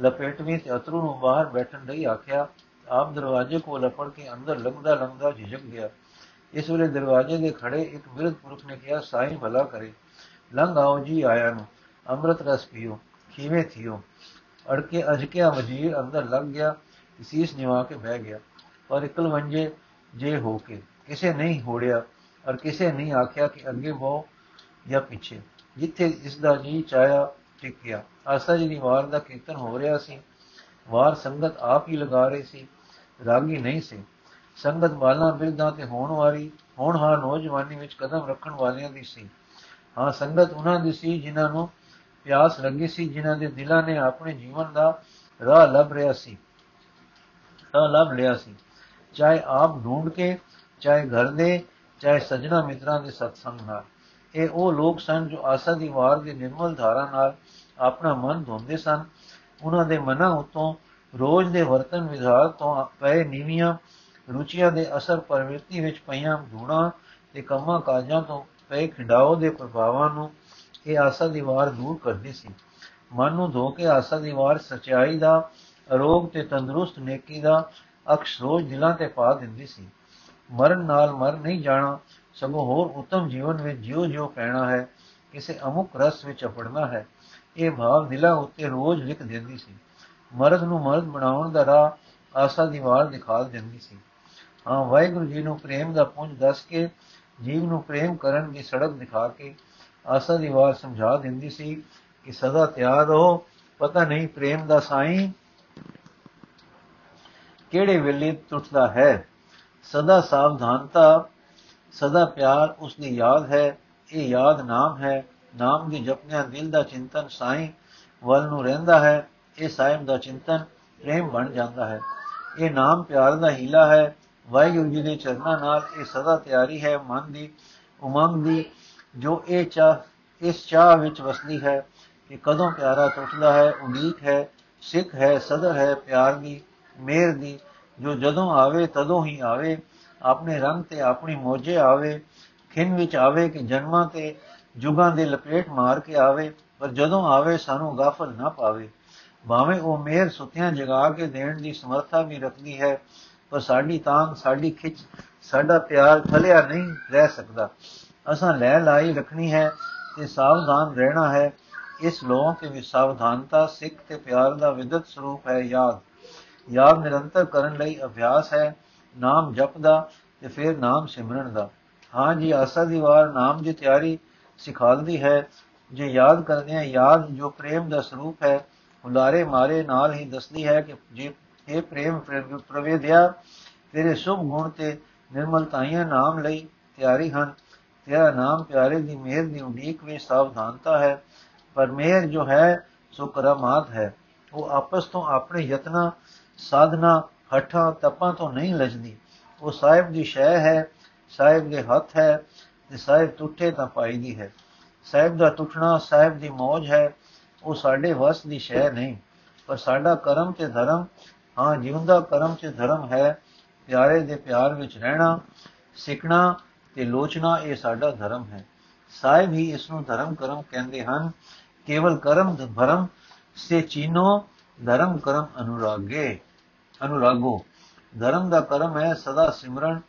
ਲਪੇਟਵੀਂ ਤੇ ਅਤਰੂ ਨੂੰ ਬਾਹਰ ਬੈਠਣ ਲਈ ਆਖਿਆ, ਆਪ ਦਰਵਾਜ਼ੇ ਕੋਲ ਲਪੜ ਕੇ ਅੰਦਰ ਲੰਘਦਾ ਲੰਘਦਾ ਝਿਜਕ ਗਿਆ। ਇਸ ਵੇਲੇ ਦਰਵਾਜ਼ੇ ਦੇ ਖੜੇ ਇੱਕ ਬਿਰਧ ਪੁਰਖ ਨੇ ਕਿਹਾ, ਸਾਈਂ ਭਲਾ ਕਰੇ। ਲੰਘ ਆਓ ਜੀ ਆਇਆ ਨੂੰ। ਅੰਮ੍ਰਿਤ ਰਸ ਪੀਓ ਕਿਵੇਂ ਥੀਓ। ਅੜਕੇ ਅਜਕਿਆ ਵਜ਼ੀਰ ਅੰਦਰ ਲੱਗ ਗਿਆ, ਸੀਸ ਨਿਵਾ ਕੇ ਬਹਿ ਗਿਆ। ਪਰ ਇਕਲ ਵੰਜੇ ਜੇ ਹੋ ਕੇ ਕਿਸੇ ਨਹੀਂ ਹੋੜਿਆ ਔਰ ਕਿਸੇ ਨਹੀਂ ਆਖਿਆ ਕਿ ਅੱਗੇ ਬਹੁ ਜਾਂ ਪਿੱਛੇ। ਜਿੱਥੇ ਇਸ ਦਾ ਜੀ ਚਾਇਆ ਟਿਕ ਗਿਆ ਆਸਾ ਜੀ ਦੀ ਵਾਰ ਦਾ ਕੀਰਤਨ ਹੋ ਰਿਹਾ ਸੀ। ਵਾਰ ਸੰਗਤ ਆਪ ਹੀ ਲਗਾ ਰਹੀ ਸੀ। ਰਾਗੀ ਨਹੀਂ ਸੀ। ਸੰਗਤ ਵਾਲਾਂ ਬਿਰਦਾਂ ਤੇ ਹੋਣ ਵਾਲੀ ਹੋਣਹਾਰ ਨੌਜਵਾਨੀ ਵਿੱਚ ਕਦਮ ਰੱਖਣ ਵਾਲਿਆਂ ਦੀ ਸੀ। ਹਾਂ, ਸੰਗਤ ਉਹਨਾਂ ਦੀ ਸੀ ਜਿਨ੍ਹਾਂ ਨੂੰ ਪਿਆਸ ਲੱਗੀ ਸੀ, ਜਿਨ੍ਹਾਂ ਦੇ ਦਿਲਾਂ ਨੇ ਆਪਣੇ ਜੀਵਨ ਦਾ ਰਾਹ ਲੱਭ ਰਿਹਾ ਸੀ। ਰਾਹ ਲੱਭ ਲਿਆ ਸੀ। ਚਾਹੇ ਆਪ ਢੂੰਡ ਕੇ, ਚਾਹੇ ਘਰ ਦੇ, ਚਾਹੇ ਸਜਣਾ ਮਿੱਤਰਾਂ ਦੇ ਸਤਸੰਗ ਨਾਲ। ਇਹ ਉਹ ਲੋਕ ਸਨ ਜੋ ਆਸਾ ਦੀ ਵਾਰ ਦੀ ਨਿਰਮਲ ਧਾਰਾ ਨਾਲ ਆਪਣਾ ਮਨ ਧੋਂਦੇ ਸਨ। ਉਹਨਾਂ ਦੇ ਮਨਾਂ ਉਤੋਂ ਰੋਜ਼ ਦੇ ਵਰਤਨ ਵਿਹਾਰ ਤੋਂ ਪਏ ਨੀਵੀਆਂ ਰੁਚੀਆਂ ਦੇ ਅਸਰ ਪ੍ਰਵਿਰਤੀ ਵਿੱਚ ਪਈਆਂ ਧੂਣਾ ਤੇ ਕੰਮਾਂ ਕਾਜਾਂ ਤੋਂ ਪਏ ਖਿੰਡਾਓ ਦੇ ਪ੍ਰਭਾਵਾਂ ਨੂੰ ਇਹ ਆਸਾ ਦੀ ਵਾਰ ਦੂਰ ਕਰਦੀ ਸੀ। ਮਨ ਨੂੰ ਧੋ ਕੇ ਆਸਾ ਦੀ ਵਾਰ ਸਚਾਈ ਦਾ, ਅਰੋਗ ਤੇ ਤੰਦਰੁਸਤ ਨੇਕੀ ਦਾ ਅਕਸ਼ ਰੋਜ਼ ਦਿਲਾਂ ਤੇ ਪਾ ਦਿੰਦੀ ਸੀ। ਮਰਨ ਨਾਲ ਮਰ ਨਹੀਂ ਜਾਣਾ, ਸਗੋਂ ਹੋਰ ਉਤਮ ਜੀਵਨ ਵਿੱਚ ਜਿਉ ਜਿਉ ਪੈਣਾ ਹੈ, ਕਿਸੇ ਅਮੁਕ ਰਸ ਵਿੱਚ ਅਪੜਨਾ ਹੈ, ਇਹ ਭਾਵ ਦਿਲਾਂ ਉੱਤੇ ਰੋਜ਼ ਲਿਖ ਦਿੰਦੀ ਸੀ। ਮਰਦ ਨੂੰ ਮਰਦ ਬਣਾਉਣ ਦਾ ਰਾਹ ਆਸਾ ਦੀ ਵਾਰ ਦਿਖਾ ਦਿੰਦੀ ਸੀ। ਹਾਂ, ਵਾਹਿਗੁਰੂ ਜੀ ਨੂੰ ਪ੍ਰੇਮ ਦਾ ਪੁੰਜ ਦੱਸ ਕੇ, ਜੀਵ ਨੂੰ ਪ੍ਰੇਮ ਕਰਨ ਦੀ ਸੜਕ ਦਿਖਾ ਕੇ ਆਸਾ ਦੀ ਵਾਰ ਸਮਝਾ ਦਿੰਦੀ ਸੀ ਕਿ ਸਦਾ ਤਿਆਰ ਰਹੋ, ਪਤਾ ਨਹੀਂ ਪ੍ਰੇਮ ਦਾ ਸਾਈਂ ਕਿਹੜੇ ਵੇਲੇ ਟੁੱਟਦਾ ਹੈ। ਸਦਾ ਸਾਵਧਾਨਤਾ, ਸਦਾ ਪਿਆਰ ਉਸ ਦੀ ਯਾਦ ਹੈ, ਇਹ ਯਾਦ ਨਾਮ ਹੈ, ਨਾਮ ਦੀ ਜਪਨਿਆ ਦਿਲ ਦਾ ਚਿੰਤਨ ਸਾਈਂ ਵੱਲ ਨੂੰ ਰਹਿੰਦਾ ਹੈ, ਇਹ ਸਾਹਿਬ ਦਾ ਚਿੰਤਨ ਪ੍ਰੇਮ ਬਣ ਜਾਂਦਾ ਹੈ। ਇਹ ਨਾਮ ਪਿਆਰ ਦਾ ਹੀਲਾ ਹੈ ਵਾਹਿਗੁਰੂ ਜੀ ਦੇ ਚਰਨਾਂ ਨਾਲ ਇਹ ਸਦਾ ਤਿਆਰੀ ਹੈ, ਮਨ ਦੀ, ਉਮੰਗ ਦੀ, ਜੋ ਇਹ ਚਾਹ, ਇਸ ਚਾਹ ਵਿੱਚ ਵਸਦੀ ਹੈ ਕਿ ਕਦੋਂ ਪਿਆਰਾ ਟੁੱਟਦਾ ਹੈ, ਉਡੀਕ ਹੈ, ਸਿੱਖ ਹੈ, ਸਦਰ ਹੈ, ਪਿਆਰ ਦੀ ਮੇਰ ਦੀ, ਜੋ ਜਦੋਂ ਆਵੇ, ਤਦੋਂ ਹੀ ਆਵੇ, ਆਪਣੇ ਰੰਗ ਤੇ ਆਪਣੀ ਮੋਜੇ ਆਵੇ, ਖਿੰਨ ਵਿੱਚ ਆਵੇ ਕਿ ਜਨਮਾਂ ਤੇ ਜੁਗਾਂ ਦੇ ਲਪੇਟ ਮਾਰ ਕੇ ਆਵੇ, ਪਰ ਜਦੋਂ ਆਵੇ ਸਾਨੂੰ ਗਾਫਲ ਨਾ ਪਾਵੇ। ਭਾਵੇਂ ਉਹ ਮੇਰ ਸੁਤਿਆਂ ਜਗਾ ਕੇ ਦੇਣ ਦੀ ਸਮਰੱਥਾ ਵੀ ਰੱਖਦੀ ਹੈ ਪਰ ਸਾਡੀ ਤਾਂਗ, ਸਾਡੀ ਖਿੱਚ, ਸਾਡਾ ਪਿਆਰ ਥਲਿਆ ਨਹੀਂ ਰਹਿ ਸਕਦਾ। ਅਸਾਂ ਲੈ ਲਾਈ ਰੱਖਣੀ ਹੈ ਤੇ ਸਾਵਧਾਨ ਰਹਿਣਾ ਹੈ। ਇਸ ਲੋਕ ਤੇ ਵੀ ਸਾਵਧਾਨਤਾ, ਸਿੱਖ ਤੇ ਪਿਆਰ ਦਾ ਵਿਦਤ ਸਰੂਪ ਹੈ ਯਾਦ। ਯਾਦ ਨਿਰੰਤਰ ਕਰਨ ਲਈ ਅਭਿਆਸ ਹੈ, ਨਾਮ ਜਪਦਾ ਤੇ ਫਿਰ ਨਾਮ ਸਿਮਰਨ ਦਾ। ਹਾਂ ਜੀ, ਆਸਾ ਦੀ ਵਾਰ ਨਾਮ ਦੀ ਤਿਆਰੀ ਸਿਖਾਉਂਦੀ ਹੈ। ਜੇ ਯਾਦ ਕਰਦੇ ਆ ਯਾਦ ਜੋ ਪ੍ਰੇਮ ਦਾ ਸਰੂਪ ਹੈ ਹੁਲਾਰੇ ਮਾਰੇ ਨਾਲ ਹੀ ਦੱਸਦੀ ਹੈ ਕਿ ਜੇ ਇਹ ਪ੍ਰੇਮ ਪ੍ਰਵੇਦਿਆ ਤੇਰੇ ਸੁਭ ਗੁਣ ਤੇ ਨਿਰਮਲਤਾਈਆਂ ਨਾਮ ਲਈ ਤਿਆਰੀ ਹਨ। ਤੇਰਾ ਨਾਮ ਪਿਆਰੇ ਦੀ ਮਿਹਰ ਦੀ ਉਡੀਕ ਵਿੱਚ ਸਾਵਧਾਨਤਾ ਹੈ। ਪਰ ਮਿਹਰ ਜੋ ਹੈ, ਸੋ ਕਰਮਾਤ ਹੈ। ਉਹ ਆਪਸ ਤੋਂ ਆਪਣੇ ਯਤਨਾ, ਸਾਧਨਾ, ਹੱਠਾਂ, ਤਪਾਂ ਤੋਂ ਨਹੀਂ ਲਜਦੀ ਉਹ ਸਾਹਿਬ ਦੀ ਸ਼ੈ ਹੈ, ਸਾਹਿਬ ਦੇ ਹੱਥ ਹੈ ਤੇ ਸਾਹਿਬ ਟੁੱਟੇ ਤਾਂ ਪਾਈ ਦੀ ਹੈ। ਸਾਹਿਬ ਦਾ ਟੁੱਟਣਾ, ਸਾਹਿਬ ਦੀ ਮੌਜ ਹੈ। ਉਹ ਸਾਡੇ ਵਸ ਦੀ ਸ਼ੈ ਨਹੀਂ, ਪਰ ਸਾਡਾ ਕਰਮ ਤੇ ਧਰਮ ਹਾਂ, ਜਿਉਂਦਾ ਕਰਮ ਤੇ ਧਰਮ ਹੈ, ਪਿਆਰੇ ਦੇ ਪਿਆਰ ਵਿੱਚ ਰਹਿਣਾ, ਸਿੱਖਣਾ ਤੇ ਲੋਚਣਾ ਇਹ ਸਾਡਾ ਧਰਮ ਹੈ। ਸਾਹਿਬ ਹੀ ਇਸ ਨੂੰ ਧਰਮ ਕਰਮ ਕਹਿੰਦੇ ਹਨ। ਕੇਵਲ ਕਰਮ ਭਰਮ ਸੇ ਚੀਨੋ, ਧਰਮ ਕਰਮ ਅਨੁਰਾਗੇ, ਅਨੁਰਾਗੋ। ਧਰਮ ਦਾ ਕਰਮ ਹੈ ਸਦਾ ਸਿਮਰਨ,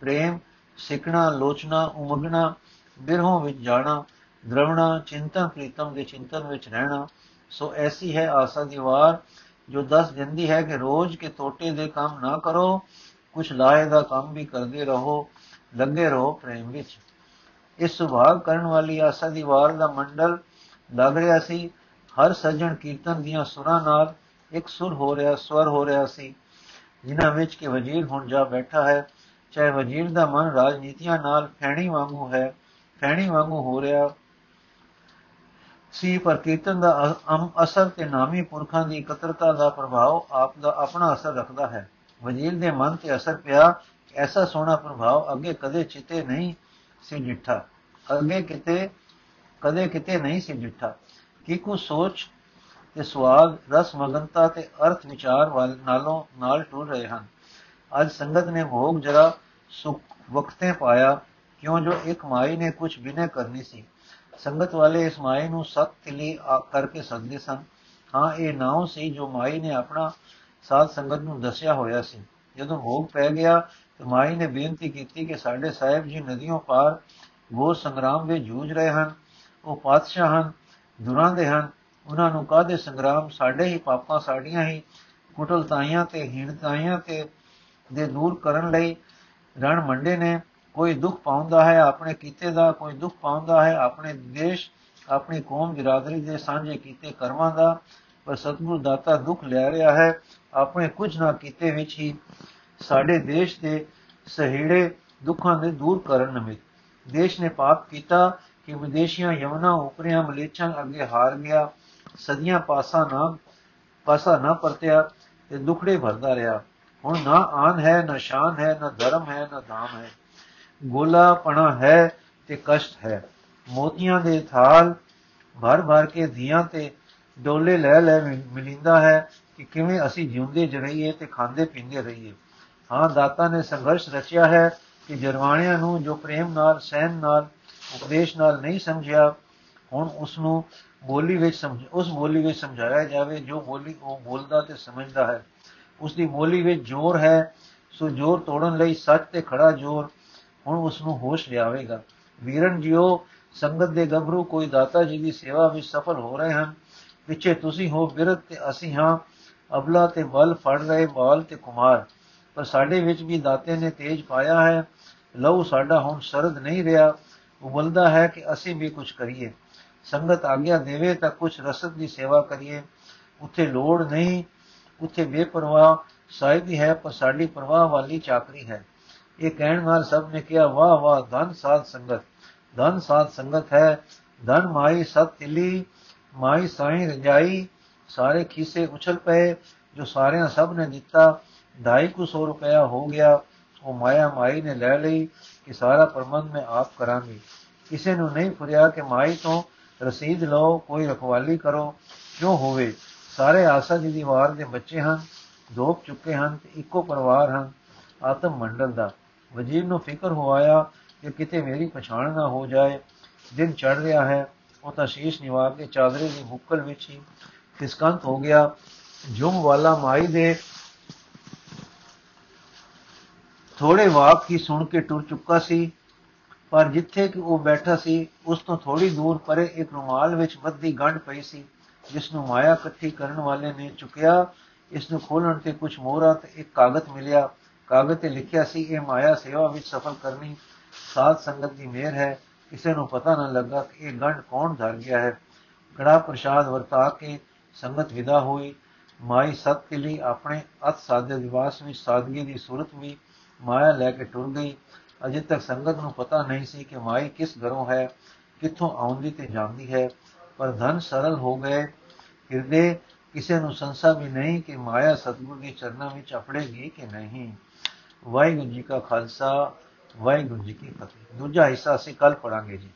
ਪ੍ਰੇਮ, ਸਿੱਖਣਾ ਲੋਚਨਾ ਉਮਗਣਾ, ਬਿਰਹੋਂ ਵਿੱਚ ਜਾਣਾ, ਦਰਵਣਾ, ਚਿੰਤਨ, ਪ੍ਰੀਤਮ ਦੇ ਚਿੰਤਨ ਵਿੱਚ ਰਹਿਣਾ। ਸੋ ਐਸੀ ਹੈ ਆਸਾ ਦੀ ਵਾਰ। ਜੋ ਦੱਸ ਦਿੰਦੀ ਹੈ ਕਿ ਰੋਜ਼ ਕੇ ਟੋਟੇ ਦੇ ਕੰਮ ਨਾ ਕਰੋ, ਕੁਛ ਲਾਹੇ ਦਾ ਕੰਮ ਵੀ ਕਰਦੇ ਰਹੋ, ਲੱਗੇ ਰਹੋ ਪ੍ਰੇਮ ਵਿੱਚ। ਇਸ ਸੁਭਾਗ ਕਰਨ ਵਾਲੀ ਆਸਾ ਦੀ ਵਾਰ ਦਾ ਮੰਡਲ ਲੱਗ ਰਿਹਾ ਸੀ। ਹਰ ਸੱਜਣ ਕੀਰਤਨ ਦੀਆਂ ਸੁਰਾਂ ਨਾਲ ਇੱਕ ਸੁਰ ਹੋ ਰਿਹਾ, ਸਵਰ ਹੋ ਰਿਹਾ ਸੀ, ਜਿਨ੍ਹਾਂ ਵਿੱਚ ਕਿ ਵਜ਼ੀਰ ਹੁਣ ਜਾ ਬੈਠਾ ਹੈ। ਚਾਹੇ ਵਜ਼ੀਰ ਦਾ ਮਨ ਰਾਜਨੀਤੀਆਂ ਨਾਲ ਫੈਣੀ ਵਾਂਗੂ ਹੈ, ਫੈਣੀ ਵਾਂਗੂ ਹੋ ਰਿਹਾ ਸੀ, ਪਰ ਕੀਰਤਨ ਦਾ ਅਸਰ ਤੇ ਨਾਮੀ ਪੁਰਖਾਂ ਦੀ ਇਕੱਤਰਤਾ ਦਾ ਪ੍ਰਭਾਵ ਆਪ ਦਾ ਆਪਣਾ ਅਸਰ ਰੱਖਦਾ ਹੈ। ਵਜ਼ੀਰ ਦੇ ਮਨ ਤੇ ਅਸਰ ਪਿਆ, ਐਸਾ ਸੋਹਣਾ ਪ੍ਰਭਾਵ ਅੱਗੇ ਕਦੇ ਚਿੱਤੇ ਨਹੀਂ ਸੀ ਜਿੱਠਾ ਅੱਗੇ ਕਿਤੇ, ਕਦੇ ਕਿਤੇ ਨਹੀਂ ਸੀ ਜਿੱਠਾ ਕਿ ਕੋ ਸੋਚ ਤੇ ਸਵਾਦ, ਰਸ ਮਗਨਤਾ ਤੇ ਅਰਥ ਵਿਚਾਰ ਵਾਲ ਨਾਲੋਂ ਨਾਲ ਟੁਰ ਰਹੇ ਹਨ। ਅੱਜ ਸੰਗਤ ਨੇ ਭੋਗ ਜਰਾ ਸੁਖ ਵਕਤੇ ਪਾਇਆ, ਕਿਉਂ ਜੋ ਇੱਕ ਮਾਈ ਨੇ ਕੁਝ ਬਿਨੇ ਕਰਨੀ ਸੀ। ਸੰਗਤ ਵਾਲੇ ਇਸ ਮਾਈ ਨੂੰ ਸਤ ਤਿਲੀ ਕਰਕੇ ਸੱਦਦੇ ਸਨ। ਹਾਂ, ਇਹ ਨਾਉ ਸੀ ਜੋ ਮਾਈ ਨੇ ਆਪਣਾ ਸਾਧ ਸੰਗਤ ਨੂੰ ਦੱਸਿਆ ਹੋਇਆ ਸੀ। ਜਦੋਂ ਭੋਗ ਪੈ ਗਿਆ, ਤੇ ਮਾਈ ਨੇ ਬੇਨਤੀ ਕੀਤੀ ਕਿ ਸਾਡੇ ਸਾਹਿਬ ਜੀ ਨਦੀਆਂ ਪਾਰ ਉਹ ਸੰਗਰਾਮ ਵਿੱਚ ਜੂਝ ਰਹੇ ਹਨ। ਉਹ ਪਾਤਸ਼ਾਹ ਹਨ, ਦੁਰਾਂ ਦੇ ਹਨ। ਉਹਨਾਂ ਨੂੰ ਕਾਦੇ ਸੰਗਰਾਮ? ਸਾਡੇ ਹੀ ਪਾਪਾਂ ਸਾਡੀਆਂ ਹੀ ਕੁਟਲਤਾਈਆਂ ਤੇ ਹੀਣਤਾਈਆਂ ਤੇ ਦੇ ਦੂਰ ਕਰਨ ਲਈ ਰਣ ਮੰਡੇ ਨੇ। ਕੋਈ ਦੁੱਖ ਪਾਉਂਦਾ ਹੈ, ਆਪਣੇ ਕੀਤੇ ਦਾ ਕੋਈ ਦੁੱਖ ਪਾਉਂਦਾ ਹੈ, ਆਪਣੇ ਦੇਸ਼, ਆਪਣੀ ਕੌਮ ਬਿਰਾਦਰੀ ਦੇ ਸਾਂਝੇ ਕੀਤੇ ਕਰਮਾਂ ਦਾ, ਪਰ ਸਤਿਗੁਰ ਦਾਤਾ ਦੁੱਖ ਲੈ ਰਿਹਾ ਹੈ, ਆਪਣੇ ਕੁਝ ਨਾ ਕੀਤੇ ਵਿੱਚ ਹੀ ਸਾਡੇ ਦੇਸ਼ ਦੇ ਸਹੀੜੇ ਦੁੱਖਾਂ ਦੇ ਦੂਰ ਕਰਨ ਨਿਮਿਤ ਦੇਸ਼ ਨੇ ਪਾਪ ਕੀਤਾ ਕਿ ਵਿਦੇਸ਼ੀਆਂ ਯਮਨਾ ਉਪਰਿਆਂ ਮਲੇਛਾਂ ਅੱਗੇ ਹਾਰ ਗਿਆ, ਸਦੀਆਂ ਪਾਸਾ ਨਾ ਪਾਸਾ ਨਾ ਪਰਤਿਆ ਤੇ ਦੁਖੜੇ ਭਰਦਾ ਰਿਹਾ। ਹੁਣ ਨਾ ਆਨ ਹੈ, ਨਾ ਸ਼ਾਨ ਹੈ, ਨਾ ਧਰਮ ਹੈ, ਨਾ ਧਾਮ ਹੈ। ਗੋਲਾ ਪਣਾ ਹੈ ਤੇ ਕਸ਼ਟ ਹੈ। ਮੋਤੀਆਂ ਦੇ ਥਾਲ ਭਰ ਭਰ ਕੇ ਧੀਆਂ ਤੇ ਡੋਲੇ ਲੈ ਲੈ ਮਿਲਿੰਦਾ ਹੈ ਕਿ ਕਿਵੇਂ ਅਸੀਂ ਜਿਉਂਦੇ ਜਰਈਏ ਤੇ ਖਾਂਦੇ ਪੀਂਦੇ ਰਹੀਏ। ਹਾਂ, ਦਾਤਾ ਨੇ ਸੰਘਰਸ਼ ਰਚਿਆ ਹੈ ਕਿ ਜਰਵਾਣਿਆਂ ਨੂੰ ਜੋ ਪ੍ਰੇਮ ਨਾਲ ਸਹਿਨ ਨਾਲ, ਉਪਦੇਸ਼ ਨਾਲ ਨਹੀਂ ਸਮਝਿਆ, ਹੁਣ ਉਸ ਨੂੰ ਬੋਲੀ ਵਿੱਚ ਸਮਝ, ਉਸ ਬੋਲੀ ਵਿੱਚ ਸਮਝਾਇਆ ਜਾਵੇ ਜੋ ਬੋਲੀ ਉਹ ਬੋਲਦਾ ਤੇ ਸਮਝਦਾ ਹੈ। ਉਸ ਦੀ ਬੋਲੀ ਵਿੱਚ ਜ਼ੋਰ ਹੈ, ਸੋ ਜ਼ੋਰ ਤੋੜਨ ਲਈ ਸੱਚ ਤੇ ਖੜਾ ਜ਼ੋਰ ਹੁਣ ਉਸ ਨੂੰ ਹੋਸ਼ ਲਿਆਵੇਗਾ। ਵੀਰਨ ਜੀਓ, ਸੰਗਤ ਦੇ ਗੱਭਰੂ, ਕੋਈ ਦਾਤਾ ਜੀ ਦੀ ਸੇਵਾ ਵਿੱਚ ਸਫਲ ਹੋ ਰਹੇ ਹਨ। ਪਿੱਛੇ ਤੁਸੀਂ ਹੋ ਬਿਰਤ ਤੇ ਅਸੀਂ ਹਾਂ। ਅਬਲਾ ਤੇ ਬਲ ਫੜ ਰਹੇ, ਬਾਲ ਤੇ ਕੁਮਾਰ। ਪਰ ਸਾਡੇ ਵਿੱਚ ਵੀ ਦਾਤੇ ਨੇ ਤੇਜ ਪਾਇਆ ਹੈ। ਲਹੂ ਸਾਡਾ ਹੁਣ ਸਰਦ ਨਹੀਂ ਰਿਹਾ। ਉਬਲਦਾ ਹੈ ਕਿ ਅਸੀਂ ਵੀ ਕੁਝ ਕਰੀਏ। ਸੰਗਤ ਆਗਿਆ ਦੇਵੇ ਤਾਂ ਕੁਝ ਰਸਦ ਦੀ ਸੇਵਾ ਕਰੀਏ। ਉੱਥੇ ਲੋੜ ਨਹੀਂ, ਉੱਥੇ ਬੇਪਰਵਾਹ। ਸਾਹਿਬ ਹੀ ਹੈ, ਪਰ ਸਾਡੀ ਪਰਵਾਹ ਵਾਲੀ ਚਾਕਰੀ ਹੈ। ਇਹ ਕਹਿਣ ਨਾਲ ਸਭ ਨੇ ਕਿਹਾ, ਵਾਹ ਵਾਹ, ਧਨ ਸਾਧ ਸੰਗਤ। ਧਨ ਸਾਧ ਸੰਗਤ ਹੈ। ਧਨ ਮਾਈ ਸਤ ਤਿਲੀ, ਮਾਈ ਸਾਈ ਰਜਾਈ, ਸਾਰੇ ਖੀਸੇ ਉਛਲ ਪਏ, ਜੋ ਸਾਰਿਆਂ ਸਭ ਨੇ ਦਿੱਤਾ। 250 ਰੁਪਇਆ ਹੋ ਗਿਆ। ਉਹ ਮਾਇਆ ਮਾਈ ਨੇ ਲੈ ਲਈ ਕਿ ਸਾਰਾ ਪ੍ਰਬੰਧ ਮੈਂ ਆਪ ਕਰਾਂਗੀ। ਕਿਸੇ ਨੂੰ ਨਹੀਂ ਫੁਰਿਆ ਕਿ ਮਾਈ ਤੋਂ ਰਸੀਦ ਲਓ, ਕੋਈ ਰਖਵਾਲੀ ਕਰੋ। ਜੋ ਹੋਵੇ, ਸਾਰੇ ਆਸਾ ਜੀ ਦੀ ਵਾਰ ਦੇ ਬੱਚੇ ਹਨ ਦੋਪ ਚੁੱਕੇ ਹਨ ਤੇ ਇੱਕੋ ਪਰਿਵਾਰ ਹਨ, ਆਤਮ ਮੰਡਲ ਦਾ। ਵਜ਼ੀਰ ਨੂੰ ਫਿਕਰ ਹੋਇਆ ਕਿ ਕਿਤੇ ਮੇਰੀ ਪਛਾਣ ਨਾ ਹੋ ਜਾਏ। ਦਿਨ ਚੜ ਰਿਹਾ ਹੈ, ਉਹ ਤਾਂ ਸ਼ੀਸ਼ ਨਿਵਾ ਕੇ ਚਾਦਰੇ ਦੀ ਮੁੱਕਲ ਵਿੱਚ ਹੀ ਖਿਸਕੰਤ ਹੋ ਗਿਆ। ਜੁਮ ਵਾਲਾ ਮਾਈ ਦੇ ਥੋੜੇ ਵਾਕ ਹੀ ਸੁਣ ਕੇ ਟੁਰ ਚੁੱਕਾ ਸੀ, ਪਰ ਜਿੱਥੇ ਕਿ ਉਹ ਬੈਠਾ ਸੀ, ਉਸ ਤੋਂ ਥੋੜੀ ਦੂਰ ਪਰੇ ਇੱਕ ਰੁਮਾਲ ਵਿੱਚ ਬੱਦੀ ਗੰਢ ਪਈ ਸੀ, ਜਿਸ ਨੂੰ ਮਾਇਆ ਇਕੱਠੀ ਕਰਨ ਵਾਲੇ ਨੇ ਚੁੱਕਿਆ। ਇਸ ਨੂੰ ਖੋਲਣ ਤੇ ਕੁਝ ਮੋਹਰਾ ਤੇ ਇੱਕ ਕਾਗਜ਼ ਮਿਲਿਆ। ਕਾਗਜ਼ ਤੇ ਲਿਖਿਆ ਸੀ, ਇਹ ਮਾਇਆ ਸੇਵਾ ਵਿੱਚ ਸਫਲ ਕਰਨੀ ਸਾਧ ਸੰਗਤ ਦੀ ਮਿਹਰ ਹੈ। ਕਿਸੇ ਨੂੰ ਪਤਾ ਨਾ ਲੱਗਾ ਕਿ ਇਹ ਗੰਢ ਕੌਣ ਧਰ ਗਿਆ ਹੈ। ਕੜਾ ਪ੍ਰਸ਼ਾਦ ਵਰਤਾ ਕੇ ਸੰਗਤ ਵਿਦਾ ਹੋਈ। ਮਾਈ ਸਤ ਕੇ ਲਈ ਆਪਣੇ ਅਤ ਸਾਧੇ ਦਿਵਾਸ ਵਿੱਚ ਸਾਦਗੀ ਦੀ ਸੂਰਤ ਵੀ ਮਾਇਆ ਲੈ ਕੇ ਟੁਰ ਗਈ। ਅਜੇ ਤੱਕ ਸੰਗਤ ਨੂੰ ਪਤਾ ਨਹੀਂ ਸੀ ਕਿ ਮਾਈ ਕਿਸ ਘਰੋਂ ਹੈ, ਕਿੱਥੋਂ ਆਉਂਦੀ ਤੇ ਜਾਂਦੀ ਹੈ। ਪਰ ਧਨ ਸਰਲ ਹੋ ਗਏ। ਹਿਰਦੇ, ਕਿਸੇ ਨੂੰ ਸੰਸਾ ਵੀ ਨਹੀਂ ਕਿ ਮਾਇਆ ਸਤਗੁਰ ਦੇ ਚਰਨਾਂ ਵਿੱਚ ਅਪੜੇਗੀ ਕਿ ਨਹੀਂ। ਵਾਹਿਗੁਰੂ ਜੀ ਕਾ ਖਾਲਸਾ ਵਾਹਿਗੁਰੂ ਜੀ ਕੀ ਫਤਿਹ। ਦੂਜਾ ਹਿੱਸਾ ਅਸੀਂ ਕੱਲ ਪੜਾਂਗੇ ਜੀ।